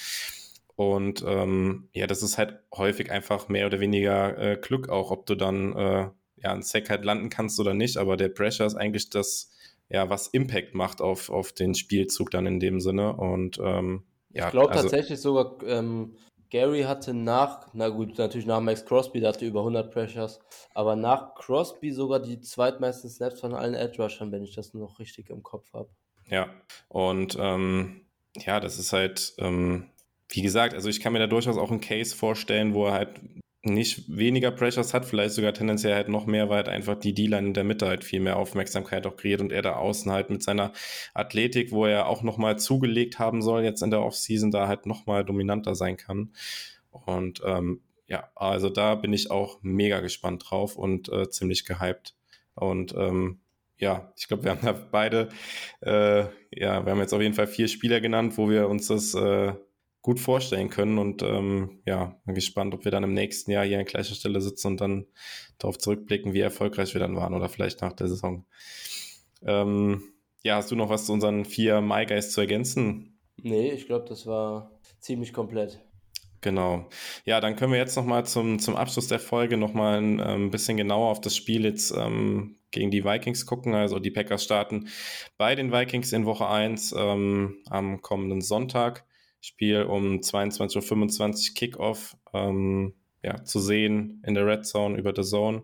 Speaker 1: Und ähm, ja, das ist halt häufig einfach mehr oder weniger äh, Glück auch, ob du dann äh, ja einen Sack halt landen kannst oder nicht. Aber der Pressure ist eigentlich das, ja, was Impact macht auf, auf den Spielzug dann in dem Sinne. Und ähm, ja,
Speaker 2: ich glaube also, tatsächlich sogar, ähm, Gary hatte nach, na gut, natürlich nach Max Crosby, der hatte über 100 Pressures, aber nach Crosby sogar die zweitmeisten Snaps von allen Edge Rushern, wenn ich das noch richtig im Kopf habe.
Speaker 1: Ja, und ähm, ja, das ist halt, ähm, wie gesagt, also ich kann mir da durchaus auch einen Case vorstellen, wo er halt nicht weniger Pressures hat, vielleicht sogar tendenziell halt noch mehr, weil halt einfach die D-Line in der Mitte halt viel mehr Aufmerksamkeit auch kreiert und er da außen halt mit seiner Athletik, wo er auch nochmal zugelegt haben soll, jetzt in der Offseason da halt nochmal dominanter sein kann. Und ähm, ja, also da bin ich auch mega gespannt drauf und äh, ziemlich gehypt. Und ähm, ja, ich glaube, wir haben da beide, äh, ja, wir haben jetzt auf jeden Fall vier Spieler genannt, wo wir uns das äh, gut vorstellen können. Und ähm, ja, bin gespannt, ob wir dann im nächsten Jahr hier an gleicher Stelle sitzen und dann darauf zurückblicken, wie erfolgreich wir dann waren oder vielleicht nach der Saison. Ähm, ja, hast du noch was zu unseren vier My Guys zu ergänzen?
Speaker 2: Nee, ich glaube, das war ziemlich komplett.
Speaker 1: Genau. Ja, dann können wir jetzt nochmal zum, zum Abschluss der Folge nochmal ein, ein ähm, bisschen genauer auf das Spiel jetzt ähm, gegen die Vikings gucken. Also die Packers starten bei den Vikings in Woche 1 ähm, am kommenden Sonntag. Spiel um 22.25 Uhr Kickoff ähm, ja, zu sehen in der Red Zone über The Zone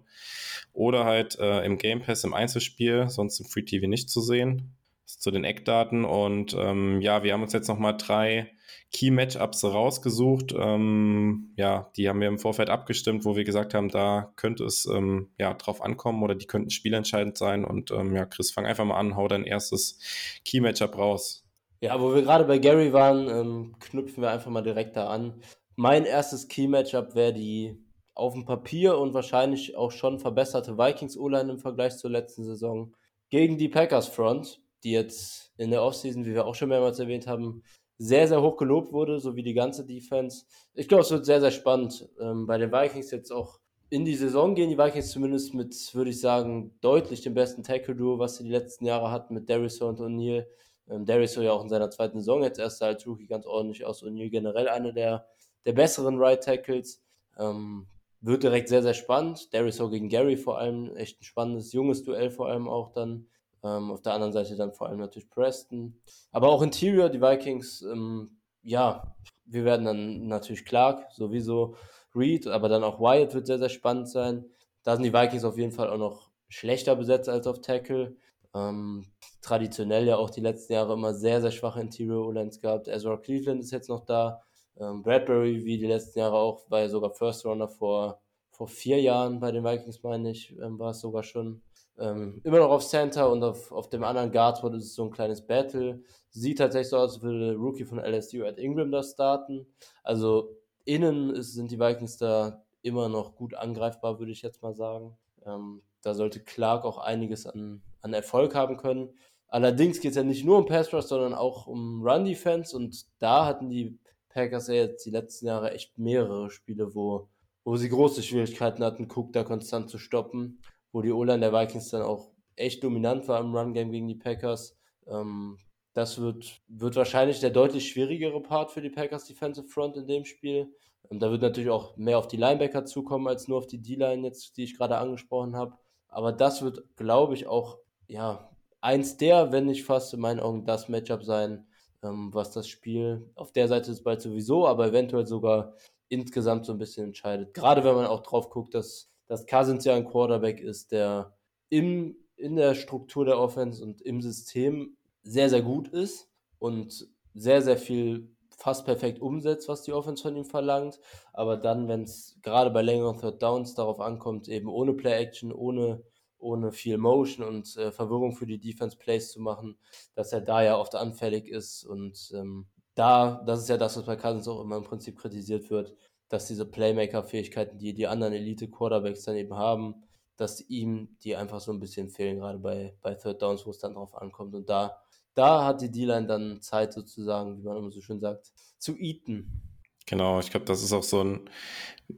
Speaker 1: oder halt äh, im Game Pass im Einzelspiel, sonst im Free TV nicht zu sehen. Das zu den Eckdaten und ähm, ja, wir haben uns jetzt nochmal drei Key Matchups rausgesucht. Ähm, ja, die haben wir im Vorfeld abgestimmt, wo wir gesagt haben, da könnte es ähm, ja drauf ankommen oder die könnten spielentscheidend sein. Und ähm, ja, Chris, fang einfach mal an, hau dein erstes Key Matchup raus.
Speaker 2: Ja, wo wir gerade bei Gary waren, ähm, knüpfen wir einfach mal direkt da an. Mein erstes Key-Matchup wäre die auf dem Papier und wahrscheinlich auch schon verbesserte Vikings-O-Line im Vergleich zur letzten Saison gegen die Packers-Front, die jetzt in der Offseason, wie wir auch schon mehrmals erwähnt haben, sehr, sehr hoch gelobt wurde, so wie die ganze Defense. Ich glaube, es wird sehr, sehr spannend. Ähm, bei den Vikings jetzt auch in die Saison gehen die Vikings zumindest mit, würde ich sagen, deutlich dem besten Tackle-Duo, was sie die letzten Jahre hatten mit Darius und O'Neill. Ähm, Darius ja auch in seiner zweiten Saison jetzt erst als Rookie ganz ordentlich aus. O'Neill generell einer der, der besseren Right Tackles. Ähm, wird direkt sehr, sehr spannend. Darius gegen Gary vor allem, echt ein spannendes, junges Duell vor allem auch dann. Ähm, auf der anderen Seite dann vor allem natürlich Preston. Aber auch Interior, die Vikings, ähm, ja, wir werden dann natürlich Clark, sowieso Reed, aber dann auch Wyatt wird sehr, sehr spannend sein. Da sind die Vikings auf jeden Fall auch noch schlechter besetzt als auf Tackle. Ähm, traditionell ja auch die letzten Jahre immer sehr, sehr schwache Interior O-Lines gehabt. Ezra Cleveland ist jetzt noch da. Ähm, Bradbury, wie die letzten Jahre auch, war ja sogar First Runner vor, vor vier Jahren bei den Vikings, meine ich, ähm, war es sogar schon. Ähm, immer noch auf Center und auf, auf dem anderen Guardboard ist es so ein kleines Battle. Sieht tatsächlich so aus, als würde Rookie von LSU at Ingram da starten. Also innen ist, sind die Vikings da immer noch gut angreifbar, würde ich jetzt mal sagen. Ähm, da sollte Clark auch einiges an, an Erfolg haben können. Allerdings geht es ja nicht nur um Pass Rush, sondern auch um Run Defense und da hatten die Packers ja jetzt die letzten Jahre echt mehrere Spiele, wo, wo sie große Schwierigkeiten hatten, Cook da konstant zu stoppen, wo die O-Line der Vikings dann auch echt dominant war im Run-Game gegen die Packers. Ähm, das wird, wird wahrscheinlich der deutlich schwierigere Part für die Packers Defensive Front in dem Spiel. Ähm, da wird natürlich auch mehr auf die Linebacker zukommen als nur auf die D-Line jetzt, die ich gerade angesprochen habe. Aber das wird, glaube ich, auch ja, eins der, wenn nicht fast in meinen Augen das Matchup sein, ähm, was das Spiel auf der Seite des Balls sowieso, aber eventuell sogar insgesamt so ein bisschen entscheidet. Gerade wenn man auch drauf guckt, dass, dass Cousins ja ein Quarterback ist, der im, in der Struktur der Offense und im System sehr, sehr gut ist und sehr, sehr viel fast perfekt umsetzt, was die Offense von ihm verlangt. Aber dann, wenn es gerade bei längeren Third Downs darauf ankommt, eben ohne Play-Action, ohne, ohne viel Motion und äh, Verwirrung für die Defense-Plays zu machen, dass er da ja oft anfällig ist. Und ähm, da, das ist ja das, was bei Cousins auch immer im Prinzip kritisiert wird, dass diese Playmaker-Fähigkeiten, die die anderen Elite-Quarterbacks dann eben haben, dass ihm die einfach so ein bisschen fehlen, gerade bei, bei Third Downs, wo es dann drauf ankommt. Und da da hat die D-Line dann Zeit sozusagen, wie man immer so schön sagt, zu eaten.
Speaker 1: Genau, ich glaube, das ist auch so ein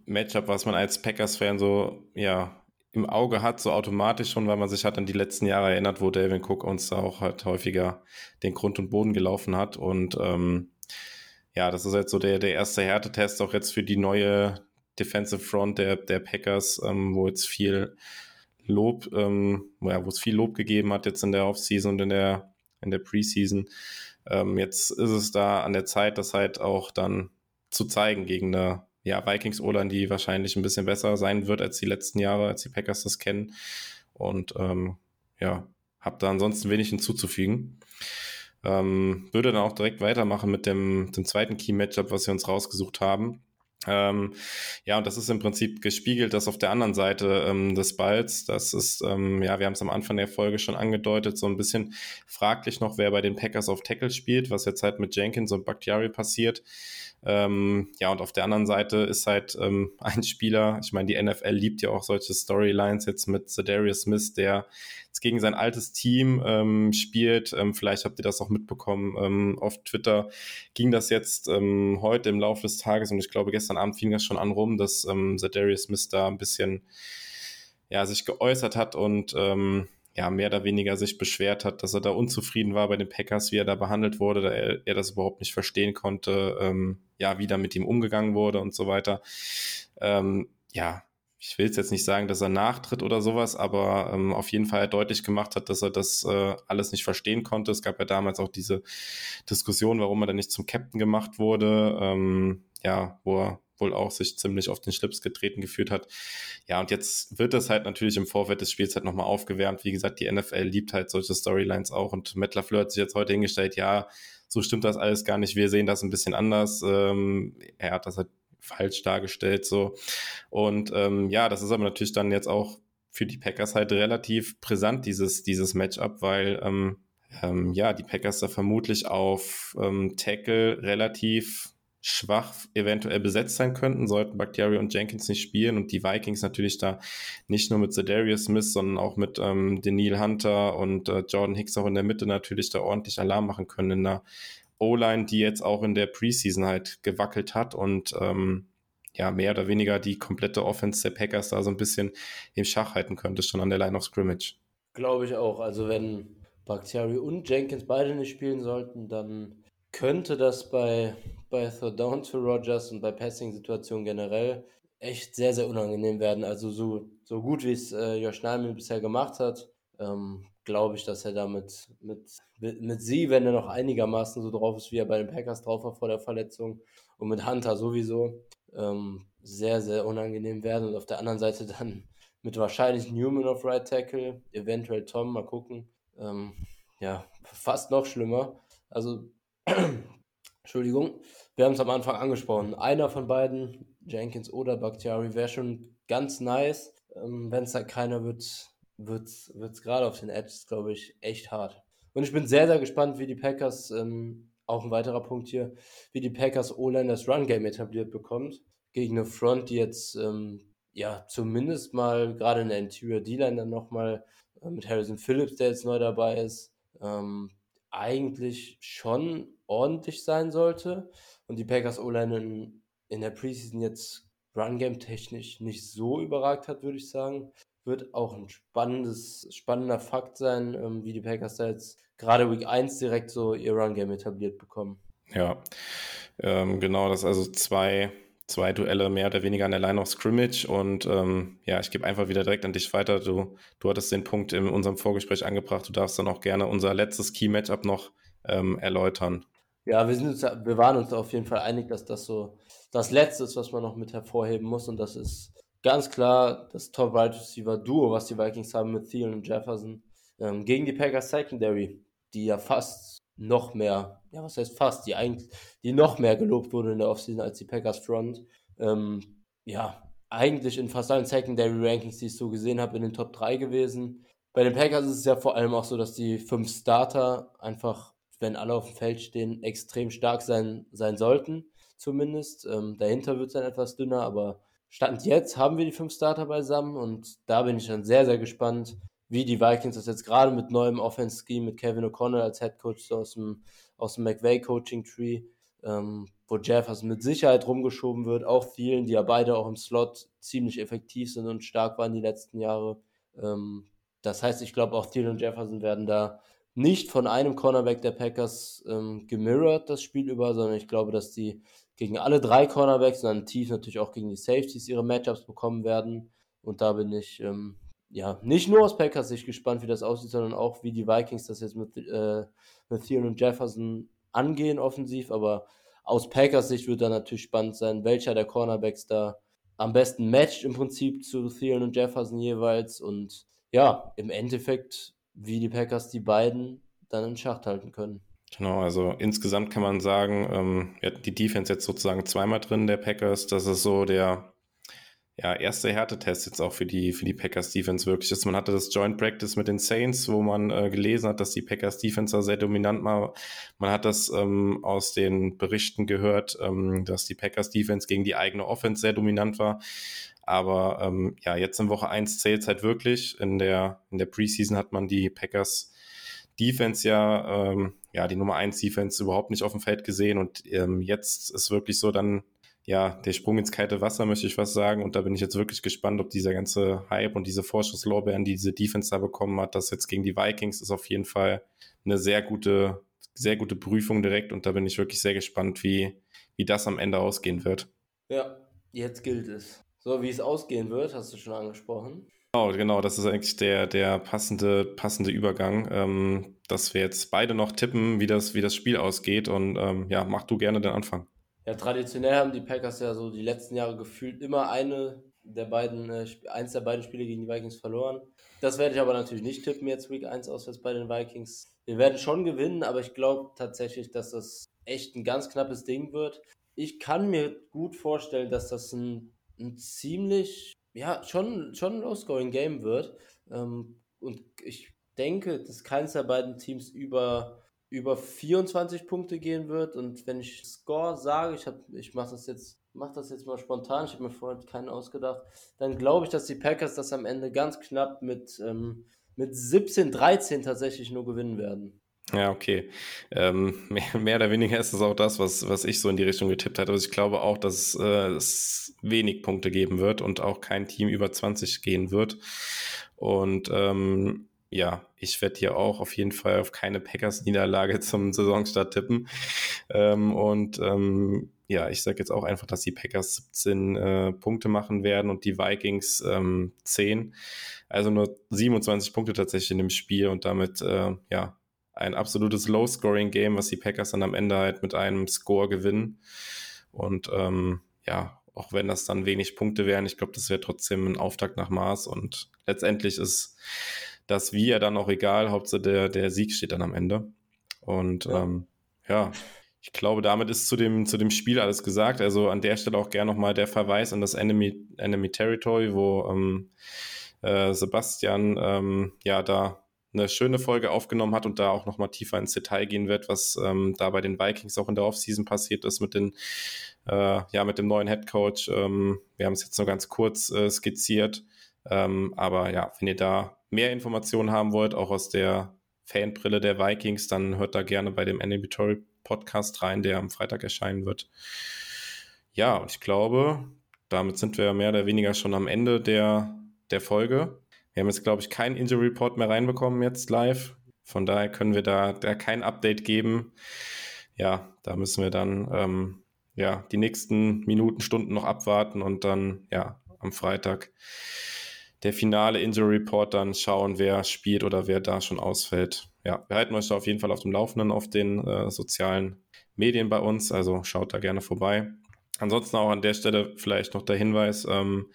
Speaker 1: Matchup, was man als Packers-Fan so, ja, im Auge hat, so automatisch schon, weil man sich halt an die letzten Jahre erinnert, wo Delvin Cook uns da auch halt häufiger den Grund und Boden gelaufen hat. Und ähm, ja, das ist jetzt so der, der erste Härtetest auch jetzt für die neue Defensive Front der, der Packers, ähm, wo jetzt viel Lob, ähm, ja, wo es viel Lob gegeben hat jetzt in der Offseason und in der in der Preseason. Ähm, jetzt ist es da an der Zeit, das halt auch dann zu zeigen gegen eine ja, Vikings Olan, die wahrscheinlich ein bisschen besser sein wird als die letzten Jahre, als die Packers das kennen. Und ähm, ja, habe da ansonsten wenig hinzuzufügen. Ähm, würde dann auch direkt weitermachen mit dem, dem zweiten Key-Matchup, was wir uns rausgesucht haben. Ähm, ja, und das ist im Prinzip gespiegelt, das auf der anderen Seite ähm, des Balls. Das ist, ähm, ja, wir haben es am Anfang der Folge schon angedeutet, so ein bisschen fraglich noch, wer bei den Packers auf Tackle spielt, was jetzt halt mit Jenkins und Bakhtiari passiert. Ähm, ja, und auf der anderen Seite ist halt ähm, ein Spieler, ich meine, die NFL liebt ja auch solche Storylines jetzt mit Zedarius Smith, der jetzt gegen sein altes Team ähm, spielt. Ähm, vielleicht habt ihr das auch mitbekommen. Ähm, auf Twitter ging das jetzt ähm, heute im Laufe des Tages und ich glaube, gestern Abend fing das schon an rum, dass ähm, Zedarius Smith da ein bisschen ja, sich geäußert hat und ähm, ja, mehr oder weniger sich beschwert hat, dass er da unzufrieden war bei den Packers, wie er da behandelt wurde, da er, er das überhaupt nicht verstehen konnte, ähm, ja, wie da mit ihm umgegangen wurde und so weiter. Ähm, ja, ich will jetzt nicht sagen, dass er nachtritt oder sowas, aber ähm, auf jeden Fall deutlich gemacht hat, dass er das äh, alles nicht verstehen konnte. Es gab ja damals auch diese Diskussion, warum er dann nicht zum Captain gemacht wurde, ähm, ja, wo er wohl auch sich ziemlich auf den Schlips getreten gefühlt hat. Ja, und jetzt wird das halt natürlich im Vorfeld des Spiels halt nochmal aufgewärmt. Wie gesagt, die NFL liebt halt solche Storylines auch und Matt LaFleur hat sich jetzt heute hingestellt, ja, so stimmt das alles gar nicht, wir sehen das ein bisschen anders. Ähm, er hat das halt falsch dargestellt so. Und ähm, ja, das ist aber natürlich dann jetzt auch für die Packers halt relativ brisant, dieses, dieses Matchup, weil ähm, ähm, ja, die Packers da vermutlich auf ähm, Tackle relativ schwach eventuell besetzt sein könnten, sollten Bakhtiari und Jenkins nicht spielen und die Vikings natürlich da nicht nur mit Zedarius Smith, sondern auch mit ähm, Daniil Hunter und äh, Jordan Hicks auch in der Mitte natürlich da ordentlich Alarm machen können in der O-Line, die jetzt auch in der Preseason halt gewackelt hat und ähm, ja, mehr oder weniger die komplette Offense der Packers da so ein bisschen im Schach halten könnte, schon an der Line of Scrimmage.
Speaker 2: Glaube ich auch. Also wenn Bakhtiari und Jenkins beide nicht spielen sollten, dann könnte das bei bei Third Downs für Rogers und bei Passing-Situationen generell echt sehr, sehr unangenehm werden. Also so, so gut wie es äh, Josh Neiman bisher gemacht hat, ähm, glaube ich, dass er damit mit, mit, mit sie, wenn er noch einigermaßen so drauf ist, wie er bei den Packers drauf war vor der Verletzung und mit Hunter sowieso, ähm, sehr, sehr unangenehm werden. Und auf der anderen Seite dann mit wahrscheinlich Newman auf Right Tackle, eventuell Tom, mal gucken. Ähm, ja, fast noch schlimmer. Also, <clears throat> Entschuldigung, wir haben es am Anfang angesprochen. Einer von beiden, Jenkins oder Bakhtiari, wäre schon ganz nice. Ähm, Wenn es da keiner wird, wird es gerade auf den Edges, glaube ich, echt hart. Und ich bin sehr, sehr gespannt, wie die Packers, ähm, auch ein weiterer Punkt hier, wie die Packers O-Line das Run-Game etabliert bekommt. Gegen eine Front, die jetzt, ähm, ja, zumindest mal gerade in der Interior D-Line dann nochmal äh, mit Harrison Phillips, der jetzt neu dabei ist, ähm, eigentlich schon ordentlich sein sollte und die Packers O-Line in, in der Preseason jetzt Run-Game technisch nicht so überragt hat, würde ich sagen. Wird auch ein spannendes, spannender Fakt sein, ähm, wie die Packers da jetzt gerade Week 1 direkt so ihr Run-Game etabliert bekommen.
Speaker 1: Ja, ähm, genau, das also zwei, zwei Duelle mehr oder weniger an der Line of Scrimmage und ähm, ja, ich gebe einfach wieder direkt an dich weiter. Du, du hattest den Punkt in unserem Vorgespräch angebracht. Du darfst dann auch gerne unser letztes Key-Matchup noch ähm, erläutern.
Speaker 2: Ja, wir, sind uns, wir waren uns auf jeden Fall einig, dass das so das Letzte ist, was man noch mit hervorheben muss. Und das ist ganz klar das Top-Wide Receiver Duo, was die Vikings haben mit Thielen und Jefferson. Ähm, gegen die Packers Secondary, die ja fast noch mehr, ja, was heißt fast, die eigentlich, die noch mehr gelobt wurde in der Offseason als die Packers Front. Ähm, ja, eigentlich in fast allen Secondary Rankings, die ich so gesehen habe, in den Top 3 gewesen. Bei den Packers ist es ja vor allem auch so, dass die fünf Starter einfach wenn alle auf dem Feld stehen, extrem stark sein, sein sollten, zumindest. Ähm, dahinter wird es dann etwas dünner, aber Stand jetzt haben wir die fünf Starter beisammen und da bin ich dann sehr, sehr gespannt, wie die Vikings das jetzt gerade mit neuem Offense-Scheme, mit Kevin O'Connell als Head Coach aus dem, aus dem McVay-Coaching-Tree, ähm, wo Jefferson mit Sicherheit rumgeschoben wird, auch vielen, die ja beide auch im Slot ziemlich effektiv sind und stark waren die letzten Jahre. Ähm, das heißt, ich glaube, auch Thielen und Jefferson werden da nicht von einem Cornerback der Packers ähm, gemirrored das Spiel über, sondern ich glaube, dass die gegen alle drei Cornerbacks und dann tief natürlich auch gegen die Safeties ihre Matchups bekommen werden. Und da bin ich ähm, ja nicht nur aus Packers Sicht gespannt, wie das aussieht, sondern auch wie die Vikings das jetzt mit, äh, mit Thielen und Jefferson angehen offensiv. Aber aus Packers Sicht wird dann natürlich spannend sein, welcher der Cornerbacks da am besten matcht im Prinzip zu Thielen und Jefferson jeweils. Und ja, im Endeffekt wie die Packers die beiden dann in Schacht halten können.
Speaker 1: Genau, also insgesamt kann man sagen, ähm, wir hatten die Defense jetzt sozusagen zweimal drin, der Packers. Das ist so der ja, erste Härtetest jetzt auch für die, für die Packers Defense wirklich ist. Man hatte das Joint Practice mit den Saints, wo man äh, gelesen hat, dass die Packers Defense sehr dominant war. Man hat das ähm, aus den Berichten gehört, ähm, dass die Packers Defense gegen die eigene Offense sehr dominant war. Aber ähm, ja, jetzt in Woche 1 zählt es halt wirklich. In der, in der Preseason hat man die Packers Defense ja, ähm, ja, die Nummer 1 Defense überhaupt nicht auf dem Feld gesehen. Und ähm, jetzt ist wirklich so dann ja, der Sprung ins kalte Wasser, möchte ich was sagen. Und da bin ich jetzt wirklich gespannt, ob dieser ganze Hype und diese Vorschusslorbeeren, die diese Defense da bekommen hat, das jetzt gegen die Vikings ist auf jeden Fall eine sehr gute, sehr gute Prüfung direkt. Und da bin ich wirklich sehr gespannt, wie, wie das am Ende ausgehen wird.
Speaker 2: Ja, jetzt gilt es. So, wie es ausgehen wird, hast du schon angesprochen.
Speaker 1: Genau, genau, das ist eigentlich der, der passende, passende Übergang, ähm, dass wir jetzt beide noch tippen, wie das, wie das Spiel ausgeht. Und ähm, ja, mach du gerne den Anfang.
Speaker 2: Ja, traditionell haben die Packers ja so die letzten Jahre gefühlt immer eine der beiden, äh, eins der beiden Spiele gegen die Vikings verloren. Das werde ich aber natürlich nicht tippen jetzt Week 1 auswärts bei den Vikings. Wir werden schon gewinnen, aber ich glaube tatsächlich, dass das echt ein ganz knappes Ding wird. Ich kann mir gut vorstellen, dass das ein, ein ziemlich, ja, schon, schon ein Low-Scoring-Game wird. Ähm, und ich denke, dass keins der beiden Teams über über 24 Punkte gehen wird. Und wenn ich Score sage, ich, ich mache das, jetzt, mach das jetzt mal spontan, ich habe mir vorher keinen ausgedacht, dann glaube ich, dass die Packers das am Ende ganz knapp mit, ähm, mit 17, 13 tatsächlich nur gewinnen werden.
Speaker 1: Ja, okay. Ähm, <laughs> mehr, mehr, oder weniger ist es auch das, was, was ich so in die Richtung getippt hatte. Also ich glaube auch, dass äh, es wenig Punkte geben wird und auch kein Team über 20 gehen wird. Und ähm, ja, ich werde hier auch auf jeden Fall auf keine Packers-Niederlage <laughs> zum Saisonstart tippen. Ähm, und ähm, ja, ich sage jetzt auch einfach, dass die Packers 17 äh, Punkte machen werden und die Vikings ähm, 10. Also nur 27 Punkte tatsächlich in dem Spiel und damit äh, ja ein absolutes Low-Scoring-Game, was die Packers dann am Ende halt mit einem Score gewinnen. Und ähm, ja, auch wenn das dann wenig Punkte wären, ich glaube, das wäre trotzdem ein Auftakt nach Maß und letztendlich ist das Wie ja dann auch egal, Hauptsache der, der Sieg steht dann am Ende. Und ja, ähm, ja ich glaube, damit ist zu dem, zu dem Spiel alles gesagt. Also an der Stelle auch gerne nochmal der Verweis an das Enemy, Enemy Territory, wo ähm, äh, Sebastian ähm, ja da eine schöne Folge aufgenommen hat und da auch nochmal tiefer ins Detail gehen wird, was ähm, da bei den Vikings auch in der Offseason passiert ist mit den, äh, ja, mit dem neuen Head Coach. Ähm, wir haben es jetzt nur ganz kurz äh, skizziert. Ähm, aber ja, wenn ihr da mehr Informationen haben wollt, auch aus der Fanbrille der Vikings, dann hört da gerne bei dem Animatory Podcast rein, der am Freitag erscheinen wird. Ja, und ich glaube, damit sind wir mehr oder weniger schon am Ende der, der Folge. Wir haben jetzt, glaube ich, keinen Injury Report mehr reinbekommen jetzt live. Von daher können wir da, da kein Update geben. Ja, da müssen wir dann ähm, ja, die nächsten Minuten, Stunden noch abwarten und dann ja am Freitag der finale Injury Report dann schauen, wer spielt oder wer da schon ausfällt. Ja, wir halten euch da auf jeden Fall auf dem Laufenden auf den äh, sozialen Medien bei uns, also schaut da gerne vorbei. Ansonsten auch an der Stelle vielleicht noch der Hinweis, ähm,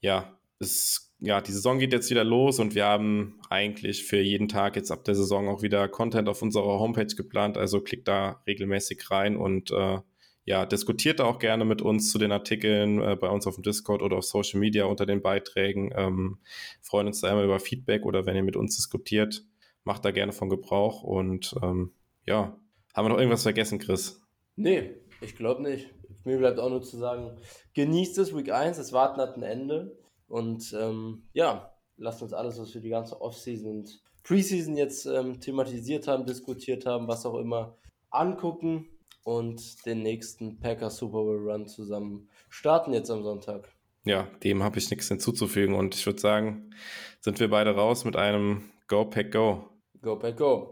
Speaker 1: ja, es, ja, die Saison geht jetzt wieder los und wir haben eigentlich für jeden Tag jetzt ab der Saison auch wieder Content auf unserer Homepage geplant, also klickt da regelmäßig rein und äh, ja, diskutiert auch gerne mit uns zu den Artikeln äh, bei uns auf dem Discord oder auf Social Media unter den Beiträgen. Ähm, freuen uns da immer über Feedback oder wenn ihr mit uns diskutiert, macht da gerne von Gebrauch. Und ähm, ja, haben wir noch irgendwas vergessen, Chris?
Speaker 2: Nee, ich glaube nicht. Mir bleibt auch nur zu sagen, genießt es Week 1, das Warten hat ein Ende. Und ähm, ja, lasst uns alles, was wir die ganze Offseason und Preseason jetzt ähm, thematisiert haben, diskutiert haben, was auch immer, angucken und den nächsten Packers Super Bowl Run zusammen starten jetzt am Sonntag.
Speaker 1: Ja, dem habe ich nichts hinzuzufügen und ich würde sagen, sind wir beide raus mit einem Go Pack Go.
Speaker 2: Go Pack Go.